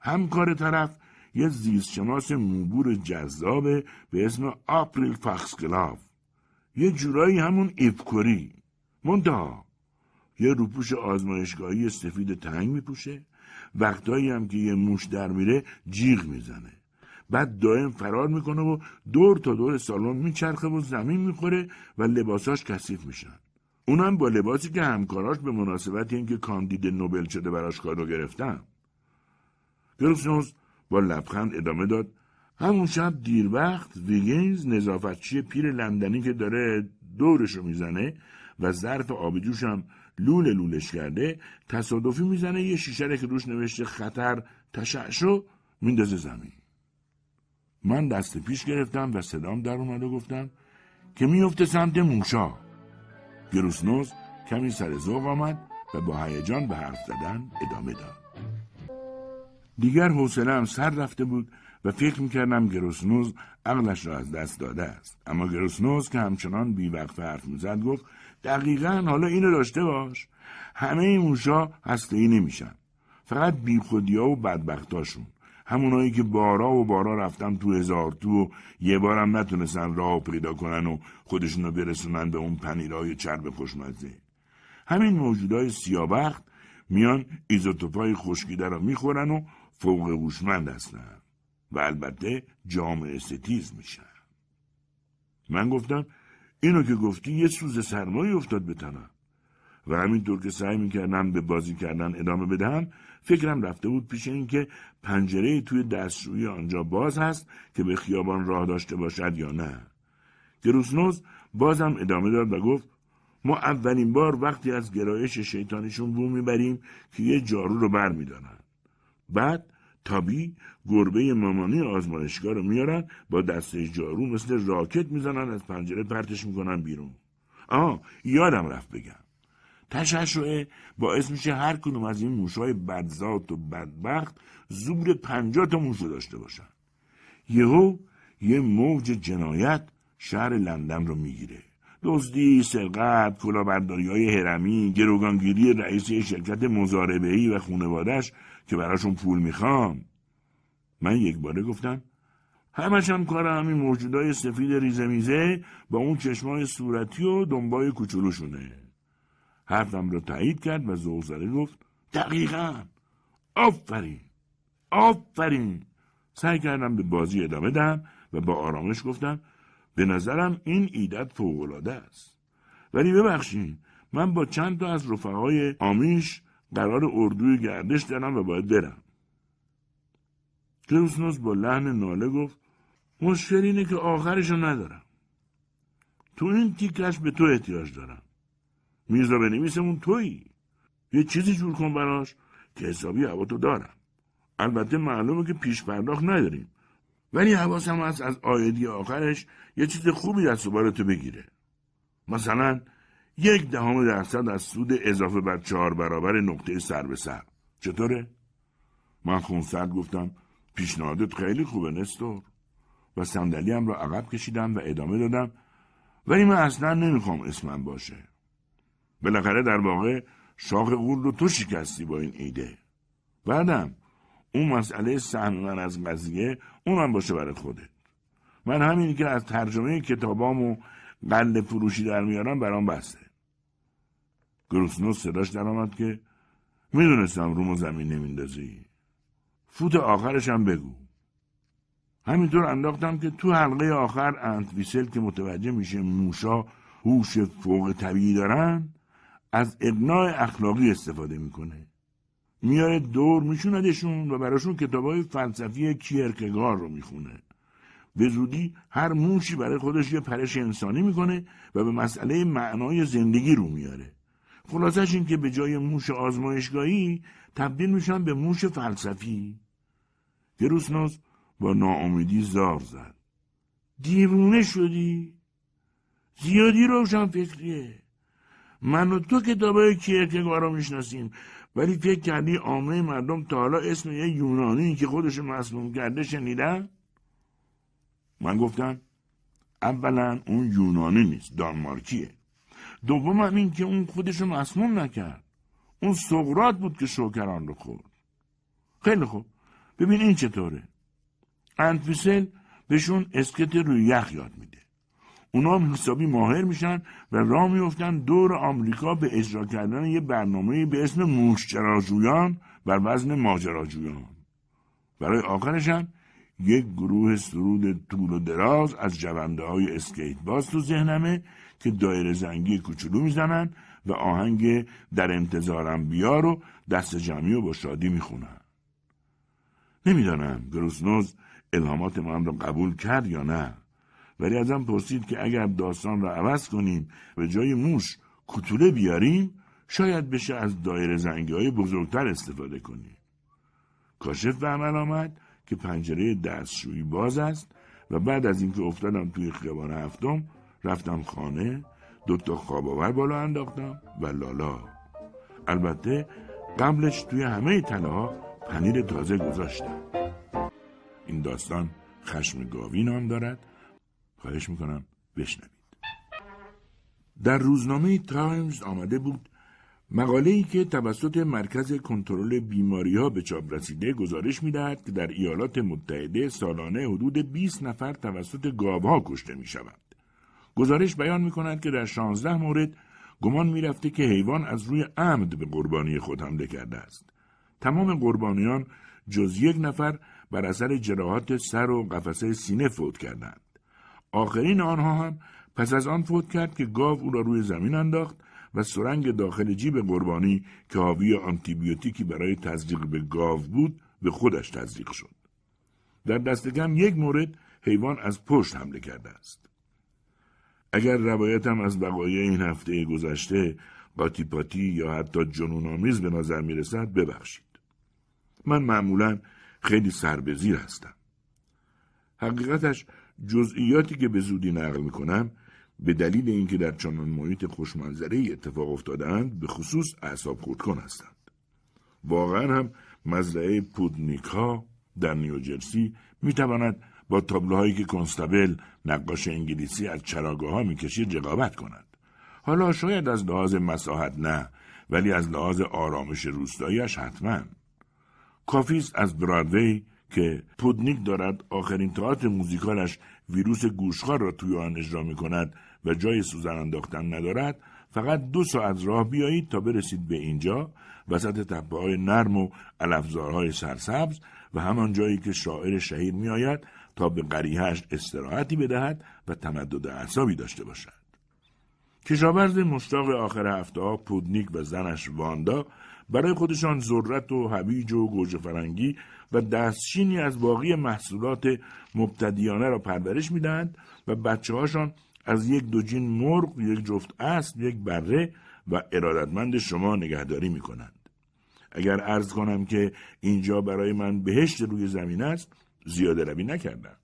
همکار طرف یه زیستشناس موبور جذابه به اسم آپریل فخسکلاف یه جورایی همون ایپکوری منتها یه روپوش آزمایشگاهی سفید تنگ میپوشه. وقتایی هم که یه موش در میره جیغ می‌زنه. بعد دائم فرار می‌کنه و دور تا دور سالن میچرخه و زمین می‌خوره و لباساش کثیف میشن. اونم با لباسی که همکاراش به مناسبت اینکه کاندید نوبل شده براش کارو گرفتن. گروسنوز با لبخند ادامه داد. همون شب دیر وقت ویگینز نظافتچی پیر لندنی که داره دورشو می‌زنه و ظرف آب جوشم لوله لولش کرده تصادفی می‌زنه یه شیشه که روش نوشته خطر تشعشو میندازه زمین. من دست پیش گرفتم و صدام در اومد و گفتم که میفته سمت موشا. گروسنوز کمی سر ذوق آمد و با هیجان به حرف زدن ادامه داد. دیگر حوصله هم سر رفته بود و فکر می‌کردم گروسنوز عقلش را از دست داده است. اما گروسنوز که همچنان بیوقف حرف می‌زد گفت دقیقا حالا اینو داشته باش. همه این موشا هسته ای نمیشن. فقط بیخودی ها و بدبختاشون. همونایی که بارا و بارا رفتن تو هزار تو و یه بارم نتونستن راه پیدا کنن و خودشونو برسونن به اون پنیرهای چرب خوشمزه. همین موجودای سیابخت میان ایزوتوپای خشکیده رو می‌خورن و فوق هوشمند هستن و البته جامعه ستیز میشن من گفتم اینو که گفتی یه سوز سرمایی افتاد به تنم. و همینطور که سعی می‌کردم به بازی کردن ادامه بدهم فکرم رفته بود پیش اینکه پنجره توی دستشویی آنجا باز هست که به خیابان راه داشته باشد یا نه. گروسنوز بازم ادامه داد و گفت ما اولین بار وقتی از گرایش شیطانیشون بو می‌بریم که یه جارو رو بر میدارن. بعد تابی گربه مامانی آزمایشگاه رو میارن با دسته جارو مثل راکت می‌زنن از پنجره پرتش می‌کنن بیرون. آه یادم رفت بگم. تشعشعه باعث میشه هر کدوم از این موشهای بدذات و بدبخت زور پنجاه تا موشو داشته باشن. یهو یه موج جنایت شهر لندن رو می‌گیره. دزدی، سرقت، کلاهبرداری های هرمی، گروگانگیری رئیس شرکت مزاربهی و خونوادش که براشون پول می‌خوام. من یک باره گفتم همش هم کار همین موجودای سفید ریزمیزه با اون چشمای صورتی و دنبای کوچولوشونه. حرفم رو تایید کرد و زوزره گفت دقیقا. آفرین. آفرین. سعی کردم به بازی ادامه دهم و با آرامش گفتم به نظرم این ایدت فوقالعاده است. ولی ببخشین من با چند تا از رفقای آمیش قرار اردوی گردش دارم و باید برم. کروسنوس با لحن ناله گفت مشکل اینه که آخرشو ندارم. تو این تیکش به تو احتیاج دارم. میرزا بنویسمون تویی. یه چیزی جور کن براش که حسابی هوا تو دارم. البته معلومه که پیش پرداخت نداریم. ولی حواسم هست از آیدی آخرش یه چیز خوبی و تو بگیره. مثلا یک دهم درصد از سود اضافه بر چهار برابر نقطه سر به سر. چطوره؟ من خونسرد گفتم پیشنهادت خیلی خوبه نستور. و صندلیام را عقب کشیدم و ادامه دادم. ولی من اصلا نمی‌خوام اسمم باشه. بالاخره در واقع شاخ غول رو تو شکستی با این ایده. بعدم اون مسئله سهم من از قضیه اونم باشه برای خودت. من همین که از ترجمه کتابام و قل فروشی در میارم برام بسته. گروسنوس صداش در آمد که می‌دونستم روم و زمین نمیندازی. فوت آخرش هم بگو. همینطور انداختم که تو حلقه آخر انتویسل که متوجه میشه موشا هوش فوق طبیعی دارن از اقناع اخلاقی استفاده می‌کنه. میاره دور میشوندشون و براشون کتابای فلسفی کیرکگار رو می‌خونه. به زودی هر موشی برای خودش یه پرش انسانی می‌کنه و به مسئله معنای زندگی رو میاره. خلاصش این که به جای موش آزمایشگاهی تبدیل میشن به موش فلسفی. گروسنوس با ناامیدی زار زد. دیوونه شدی؟ زیادی روشن فکریه. من و تو کتابای کیرکگار رو می‌شناسیم. ولی فکر کردی عامه مردم تا حالا اسم یه یونانی که خودش مسموم کرده شنیدن؟ من گفتم اولا اون یونانی نیست دانمارکیه. دوم هم این که اون خودش مسموم نکرد. اون سقراط بود که شوکران رو خورد. خیلی خوب. ببین این چطوره. انتفیسل بهشون اسکیت روی یخ یاد میده. اونا هم حسابی ماهر میشن و راه میفتن دور آمریکا به اجرا کردن یه برنامه به اسم موشچراجویان بر وزن ماجراجویان. برای آخرش هم یک گروه سرود طول و دراز از جونده های اسکیت باز تو ذهنمه که دایره زنگی کوچولو می‌زنن و آهنگ در انتظارم بیا رو دست جمعی و با شادی می‌خونن نمی‌دانم گروسنوز الهامات من را قبول کرد یا نه ولی ازم پرسید که اگر داستان را عوض کنیم و جای موش کتوله بیاریم شاید بشه از دایره زنگی های بزرگتر استفاده کنیم. کاشف به عمل آمد که پنجره دستشویی باز است و بعد از اینکه افتادم توی خیابان هفتم رفتم خانه دوتا خواب بالا انداختم و لالا. البته قبلش توی همه تله ها پنیر تازه گذاشتم. این داستان خشم گاوی نام دارد. خواهش می‌کنم بشنوید. در روزنامه تایمز آمده بود مقاله ای که توسط مرکز کنترل بیماری ها به چاپ رسیده گزارش می‌دهد که در ایالات متحده سالانه حدود 20 نفر توسط گاوها کشته می شود. گزارش بیان می کند که در 16 مورد گمان می رفته که حیوان از روی عمد به قربانی خود حمله کرده است. تمام قربانیان جز یک نفر بر اثر جراحات سر و قفسه سینه فوت کردند. آخرین آنها هم پس از آن فوت کرد که گاو او را روی زمین انداخت و سرنگ داخل جیب قربانی که حاوی آنتیبیوتیکی برای تزریق به گاو بود به خودش تزریق شد. در دست کم یک مورد حیوان از پشت حمله کرده است. اگر روایتم از بقایای این هفته گذشته قاطی پاتی یا حتی جنونآمیز به نظر می رسد ببخشید. من معمولا خیلی سربزیر هستم. حقیقتش جزئیاتی که به زودی نقل می‌کنم به دلیل اینکه در چنان محیط خوشمنظره اتفاق افتادند به خصوص اعصاب خردکن هستند واقعا هم مزرعه پودنیکا در نیوجرسی می‌تواند با تابلوهایی که کنستابل نقاش انگلیسی از چراگاه ها می‌کشید رقابت کند. حالا شاید از لحاظ مساحت نه ولی از لحاظ آرامش روستاییش حتما. کافیست از برادوی که پودنیک دارد آخرین تئاتر موزیکالش ویروس گوشخار را توی آن اجرا می کند و جای سوزن انداختن ندارد. فقط دو ساعت راه بیایید تا برسید به اینجا وسط تپه های نرم و علفزارهای سرسبز و همان جایی که شاعر شهیر می آید تا به قریهش استراحتی بدهد و تمدد اعصابی داشته باشد. کشاورز مشتاق آخر هفته ها پودنیک و زنش واندا برای خودشان ذرت و هویج و گوجه فرنگی و دستشینی از باقی محصولات مبتدیانه را پرورش می‌دهند و بچه هاشان از یک دوجین مرغ، یک جفت اسب، یک بره و ارادتمند شما نگهداری می کنند. اگر عرض کنم که اینجا برای من بهشت روی زمین است، زیاده روی نکردم.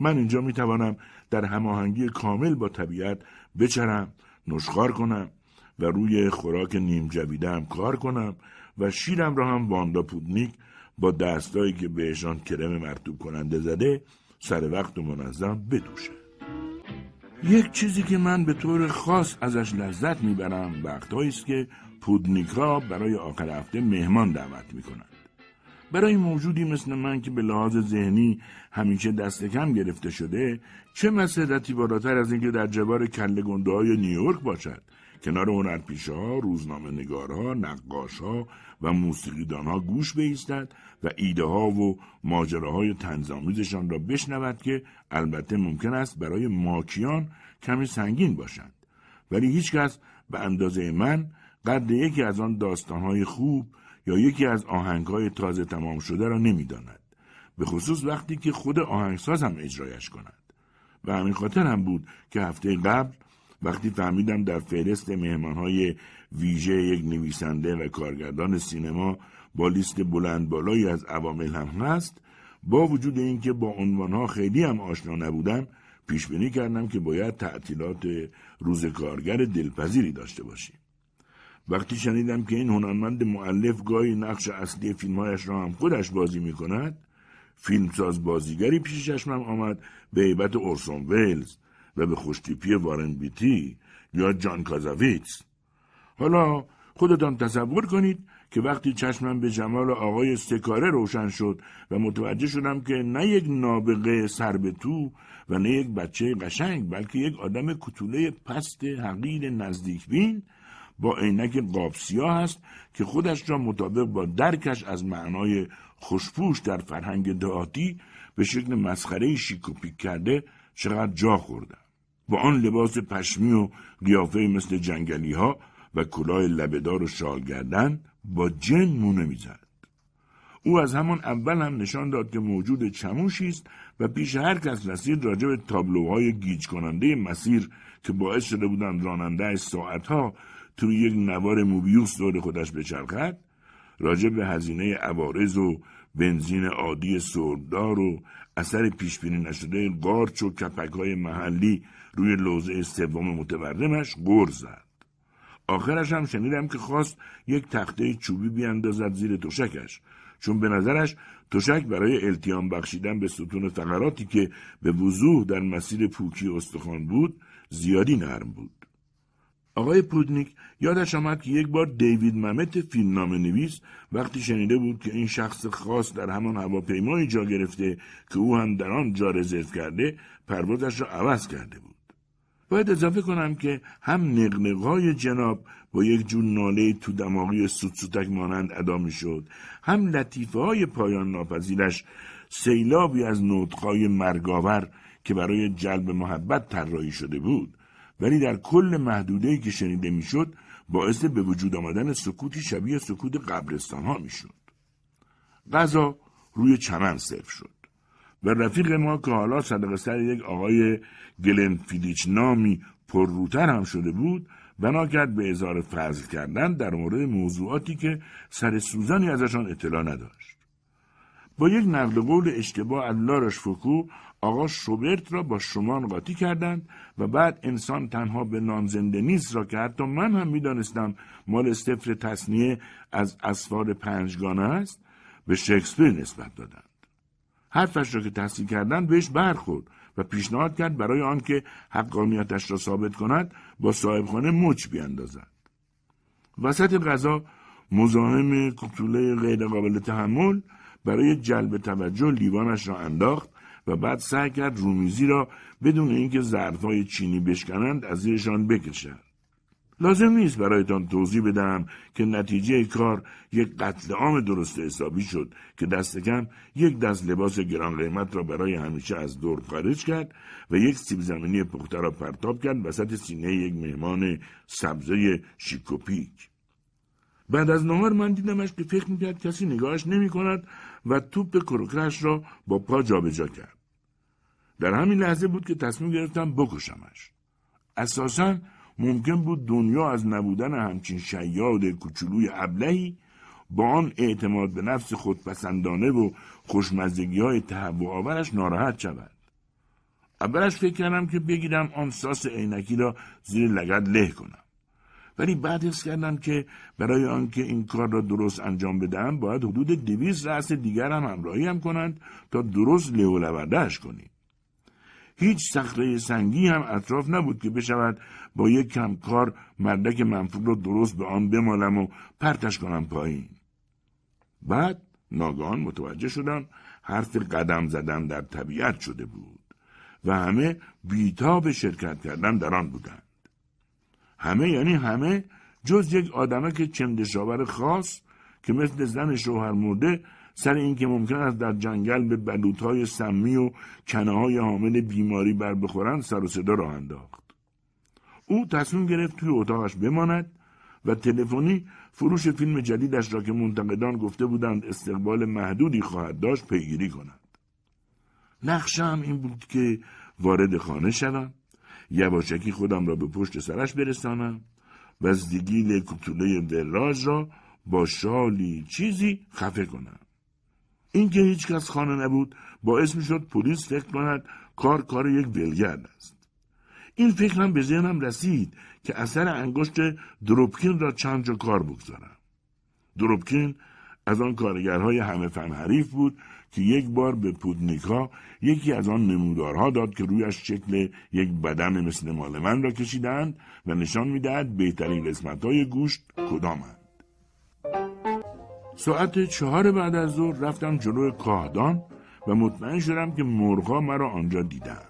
من اینجا می توانم در هماهنگی کامل با طبیعت بچرم، نشخار کنم و روی خوراک نیم جویده کار کنم و شیرم را هم واندا پودنیک با دستایی که بهشان کرم مرتوب کننده زده سر وقت و منظم بدوشه. یک چیزی که من به طور خاص ازش لذت می‌برم وقتهایی است که پودنیکا برای آخر هفته مهمان دعوت می‌کنند. برای موجودی مثل من که به لحاظ ذهنی همیشه دست کم گرفته شده چه مسئلتی بالاتر از اینکه در جبار کله گنده های نیویورک باشد کنار هنرپیشه روزنامه نگارها، نقاشها و موسیقیدانها گوش بیستد و ایده ها و ماجراهای تنظامیزشان را بشنود که البته ممکن است برای ماکیان کمی سنگین باشند. ولی هیچکس به اندازه من قدر یکی از آن داستانهای خوب یا یکی از آهنگهای تازه تمام شده را نمی‌داند. به خصوص وقتی که خود آهنگساز هم اجرایش کند. و همین خاطر هم بود که هفته قبل وقتی فهمیدم در فهرست مهمانهای ویژه یک نویسنده و کارگردان سینما با لیست بلند بالایی از عوامل هم هست با وجود اینکه با عنوانها خیلی هم آشنا نبودم پیش بینی کردم که باید تعطیلات روز کارگر دلپذیری داشته باشیم وقتی شنیدم که این هنرمند معلف گاهی نقش اصلی فیلمهایش را هم خودش بازی می کند فیلمساز بازیگری پیش چشمم آمد به عیبت اورسون ویلز و به خوشتیپی وارن بیتی یا جان کازاویتس. حالا خودتان تصور کنید که وقتی چشمم به جمال آقای استکاره روشن شد و متوجه شدم که نه یک نابغه سر به تو و نه یک بچه قشنگ بلکه یک آدم کتوله پست حقیر نزدیک بین با عینک قاب سیاه است که خودش را مطابق با درکش از معنای خوشپوش در فرهنگ دهاتی به شکل مسخره شیک کرده چقدر جا خوردم با آن لباس پشمی و قیافه مثل جنگلی ها و کلاه لبهدار و شال گردن با جن مونه می‌زد. او از همان اول هم نشان داد که موجود چموشی است و پیش هر کس رسید راجع به تابلوهای گیج کننده مسیر که باعث شده بودند راننده ساعتها توی یک نوار موبیوس دور خودش بچرخد راجع به هزینه عوارض و بنزین عادی سردار و اثر پیشبینی نشده قارچ و کپک های محلی روی لوزه سوم متورمش غر زد. آخرش هم شنیدم که خواست یک تخته چوبی بیاندازد زیر تشکش چون به نظرش تشک برای التیام بخشیدن به ستون فقراتی که به وضوح در مسیر پوکی استخوان بود زیادی نرم بود. آقای پودنیک یادش آمد که یک بار دیوید ممت فیلمنامه نویس وقتی شنیده بود که این شخص خاص در همان هواپیمایی جا گرفته که او هم در آن جا رزرو کرده پروازش را عوض کرده بود. باید اضافه کنم که هم نقنقهای جناب با یک جور ناله تو دماغی سوتسوتک مانند ادا می شد هم لطیفه های پایان ناپذیرش سیلابی از نوتخای مرگاور که برای جلب محبت طراحی شده بود ولی در کل محدوده که شنیده می‌شد باعث به وجود آمدن سکوتی شبیه سکوت قبرستان ها می‌شد. غذا روی چمن سرو شد و رفیق ما که حالا صدق سر یک آقای گلن فیلیچ نامی پرروتر هم شده بود بنا کرد به اظهار فضل کردن در مورد موضوعاتی که سر سوزنی ازشان اطلاع نداشت. با یک نقل قول اشتباه از لارش فکو آقا شوبرت را با شمان قاطی کردند و بعد انسان تنها به نان زنده نیست را که حتی من هم می‌دانستم مال سفر تصنیه از اسفار پنجگانه است به شکسپیر نسبت دادند. حرفش را که تحصیل کردند بهش برخورد و پیشنهاد کرد برای آنکه حقانیتش را ثابت کند با صاحبخانه مچ بیاندازد. وسط غذا مزاحم کتوله غیرقابل تحمل برای جلب توجه لیوانش را انداخت و بعد سعی کرد رومیزی را بدون اینکه ظرفهای چینی بشکنند از زیرشان بکشد لازم نیست برایتان توضیح بدم که نتیجه کار یک قتل عام درست حسابی شد که دست کم یک دست لباس گران قیمت را برای همیشه از دور خارج کرد و یک سیب زمینی پخته را پرتاب کرد وسط سینه یک مهمان سبزه شیکوپیک. بعد از نهار من دیدمش که فکر می‌کرد کسی نگاهش نمی کند و توپ کروکرش را با پا جابجا کرد. در همین لحظه بود که تصمیم گرفتم بکشمش. اساساً ممکن بود دنیا از نبودن همچین شیاد کوچولوی ابلهی با آن اعتماد به نفس خودپسندانه و خوشمزدگی های تهوع آورش ناراحت شود. اولش فکر کردم که بگیرم آن ساس عینکی را زیر لگت له کنم. ولی بعد حس کردم که برای آنکه این کار را درست انجام بدهم باید حدود دویست رأس دیگر هم همراهی هم کنند تا درست له و کنیم. هیچ صخره سنگی هم اطراف نبود که بشود با یک کمکار مردک منفوق را درست به آن بمالم و پرتش کنم پایین بعد ناگهان متوجه شدم حرف قدم زدن در طبیعت شده بود و همه بیتاب شرکت کردن در آن بودند همه یعنی همه جز یک آدمه که چندشاور خاص که مثل زن شوهر مرده سر اینکه ممکن است در جنگل به بلوطهای سمی و کنه های حامل بیماری بر بخورند سر و صدا راه انداخت. او تصمیم گرفت توی اتاقش بماند و تلفنی فروش فیلم جدیدش را که منتقدان گفته بودند استقبال محدودی خواهد داشت پیگیری کند. نقشم این بود که وارد خانه شوم یواشکی خودم را به پشت سرش برسانم و زدیگیل کتوله دراج را با شالی چیزی خفه کنم. اینکه هیچکس خانه نبود باعث می‌شد پلیس فکر کند کار کار یک ولگرد است این فکرم به ذهنم رسید که اثر انگشت دروپکین را چند جا کار بگذارم دروپکین از آن کارگرهای همه فن حریف بود که یک بار به پودنیکا یکی از آن نمودارها داد که رویش شکل یک بدن مثل مال من را کشیدند و نشان می‌دهد بهترین قسمتهای گوشت کدامند ساعت چهار بعد از ظهر رفتم جلو کاهدان و مطمئن شدم که مرغا مرا آنجا دیدند.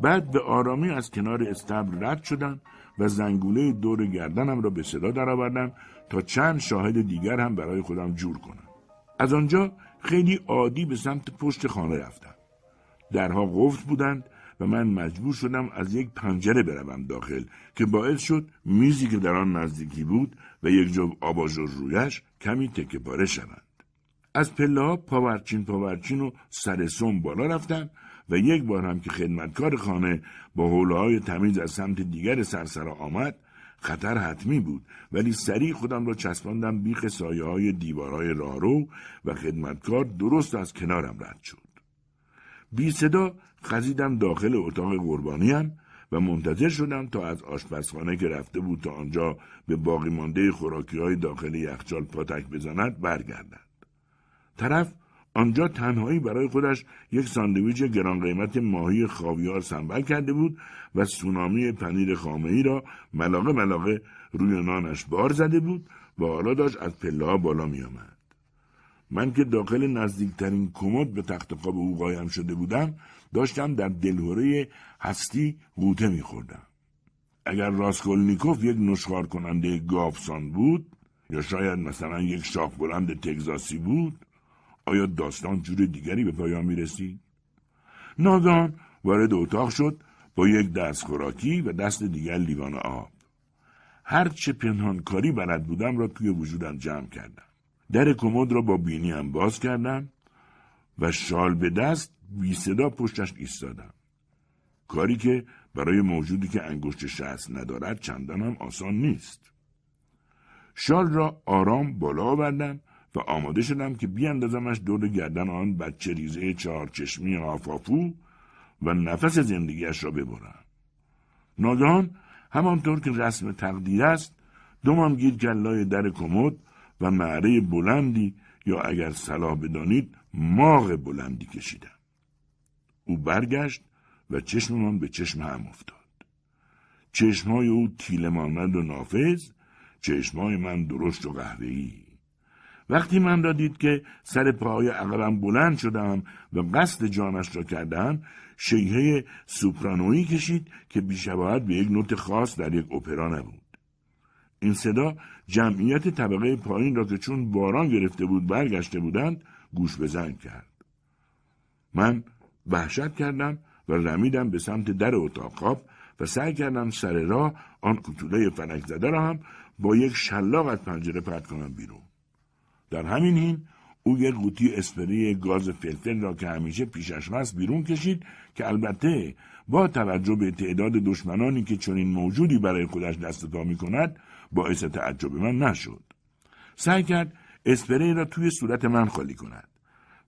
بعد به آرامی از کنار استبل رد شدم و زنگوله دور گردنم را به صدا درآوردم تا چند شاهد دیگر هم برای خودم جور کنم. از آنجا خیلی عادی به سمت پشت خانه رفتم. درها قفل بودند و من مجبور شدم از یک پنجره بروم داخل که باعث شد میزی که در آن نزدیکی بود و یک جوب آباژور رویش کمی تکه پاره شوند. از پله ها پاورچین پاورچین و سر سوم بالا رفتم و یک بار هم که خدمتکار خانه با حوله های تمیز از سمت دیگر سرسرا آمد خطر حتمی بود ولی سریع خودم را چسباندم بیخ سایه های دیوارهای راهرو و خدمتکار درست از کنارم رد شد. بی صدا خزیدم داخل اتاق قربانیم و منتظر شدم تا از آشپزخانه که رفته بود تا آنجا به باقی مانده خوراکی های داخل یخچال پاتک بزند برگردد. طرف آنجا تنهایی برای خودش یک ساندویچ گران قیمت ماهی خاویار سنبل کرده بود و سونامی پنیر خامه ای را ملاقه ملاقه روی نانش بار زده بود و حالا داشت از پله بالا می آمد. من که داخل نزدیکترین کمد به تخت خواب او قایم شده بودم داشتم در دلهوره هستی غوطه میخوردم اگر راسکولنیکوف یک نشخار کننده گاوسان بود یا شاید مثلا یک شاخ بلند تگزاسی بود آیا داستان جور دیگری به پایان می رسید؟ ناگان وارد اتاق شد با یک دست خوراکی و دست دیگر لیوان آب. هر چه پنهانکاری بلد بودم را توی وجودم جمع کردم. در کمد را با بینیم باز کردم و شال به دست بی صدا پشتش ایستادم. کاری که برای موجودی که انگشت شست ندارد چندان آسان نیست. شال را آرام بالا آوردم و آماده شدم که بیاندازمش دور گردن آن بچه ریزه چهارچشمی آفافو و نفس زندگیش را ببرم. ناگهان همانطور که رسم تقدیر است دومم گیر کلای در کمد و معره بلندی یا اگر صلاح بدانید ماغ بلندی کشیدم. او برگشت و چشممان به چشم هم افتاد. چشمهای او تیله مانند و نافذ، چشمهای من درشت و قهوه‌ای. وقتی من را دید که سر پاهای عقبم بلند شدم و قصد جانش را کردم شیهه سوپرانویی کشید که بیشباهت به یک نوت خاص در یک اپرا نبود این صدا جمعیت طبقه پایین را که چون باران گرفته بود برگشته بودند گوش بزن کرد. من وحشت کردم و رمیدم به سمت در اتاق خواب و سعی کردم سر راه آن کتوله فلک زده را هم با یک شلاق از پنجره پرت کنم بیرون. در همین حین او یک قوطی اسپری گاز فلفل را که همیشه پیشش هست بیرون کشید که البته با توجه به تعداد دشمنانی که چنین موجودی برای خودش دست پا می کند باعث تعجب من نشد. سعی کرد اسپری را توی صورت من خالی کند.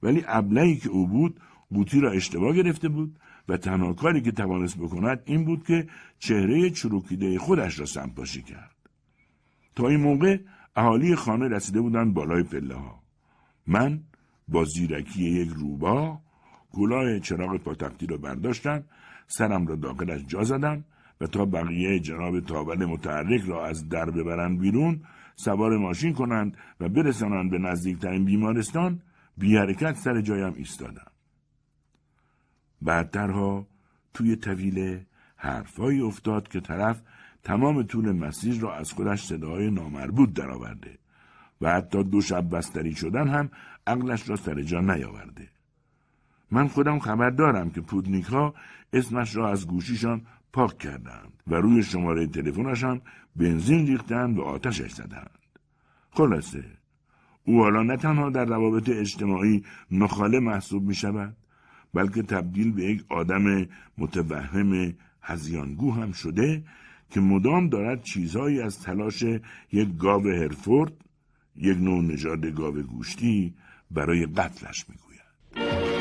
ولی ابلهی که او بود قوطی را اشتباه گرفته بود و تنها کاری که توانست بکند این بود که چهره چروکیده خودش را سمپاشی کرد. تا این موقع اهالی خانه رسیده بودند بالای پله ها. من با زیرکی یک روبا گلاه چراغ پاتختی را برداشتم سرم را داخلش جا زدم و تا بقیه جناب تاول متحرک را از در ببرند بیرون سوار ماشین کنند و برسانند به نزدیکترین بیمارستان بی حرکت سر جایم ایستادم. بعدترها توی طویله حرفهایی افتاد که طرف تمام طول مسیر را از خودش صداهای نامربوط درآورده و حتی دو شب بستری شدن هم عقلش را سر جا نیاورده. من خودم خبر دارم که پودنیک ها اسمش را از گوشیشان پاک کردند و روی شماره تلفنشان بنزین ریختند و آتشش زدند. خلاصه او حالا نه تنها در روابط اجتماعی نخاله محسوب می شود بلکه تبدیل به یک آدم متوهم هزیانگو هم شده که مدام دارد چیزهایی از تلاش یک گاو هرفورد یک نوع نژاد گاو گوشتی برای قتلش می‌گوید.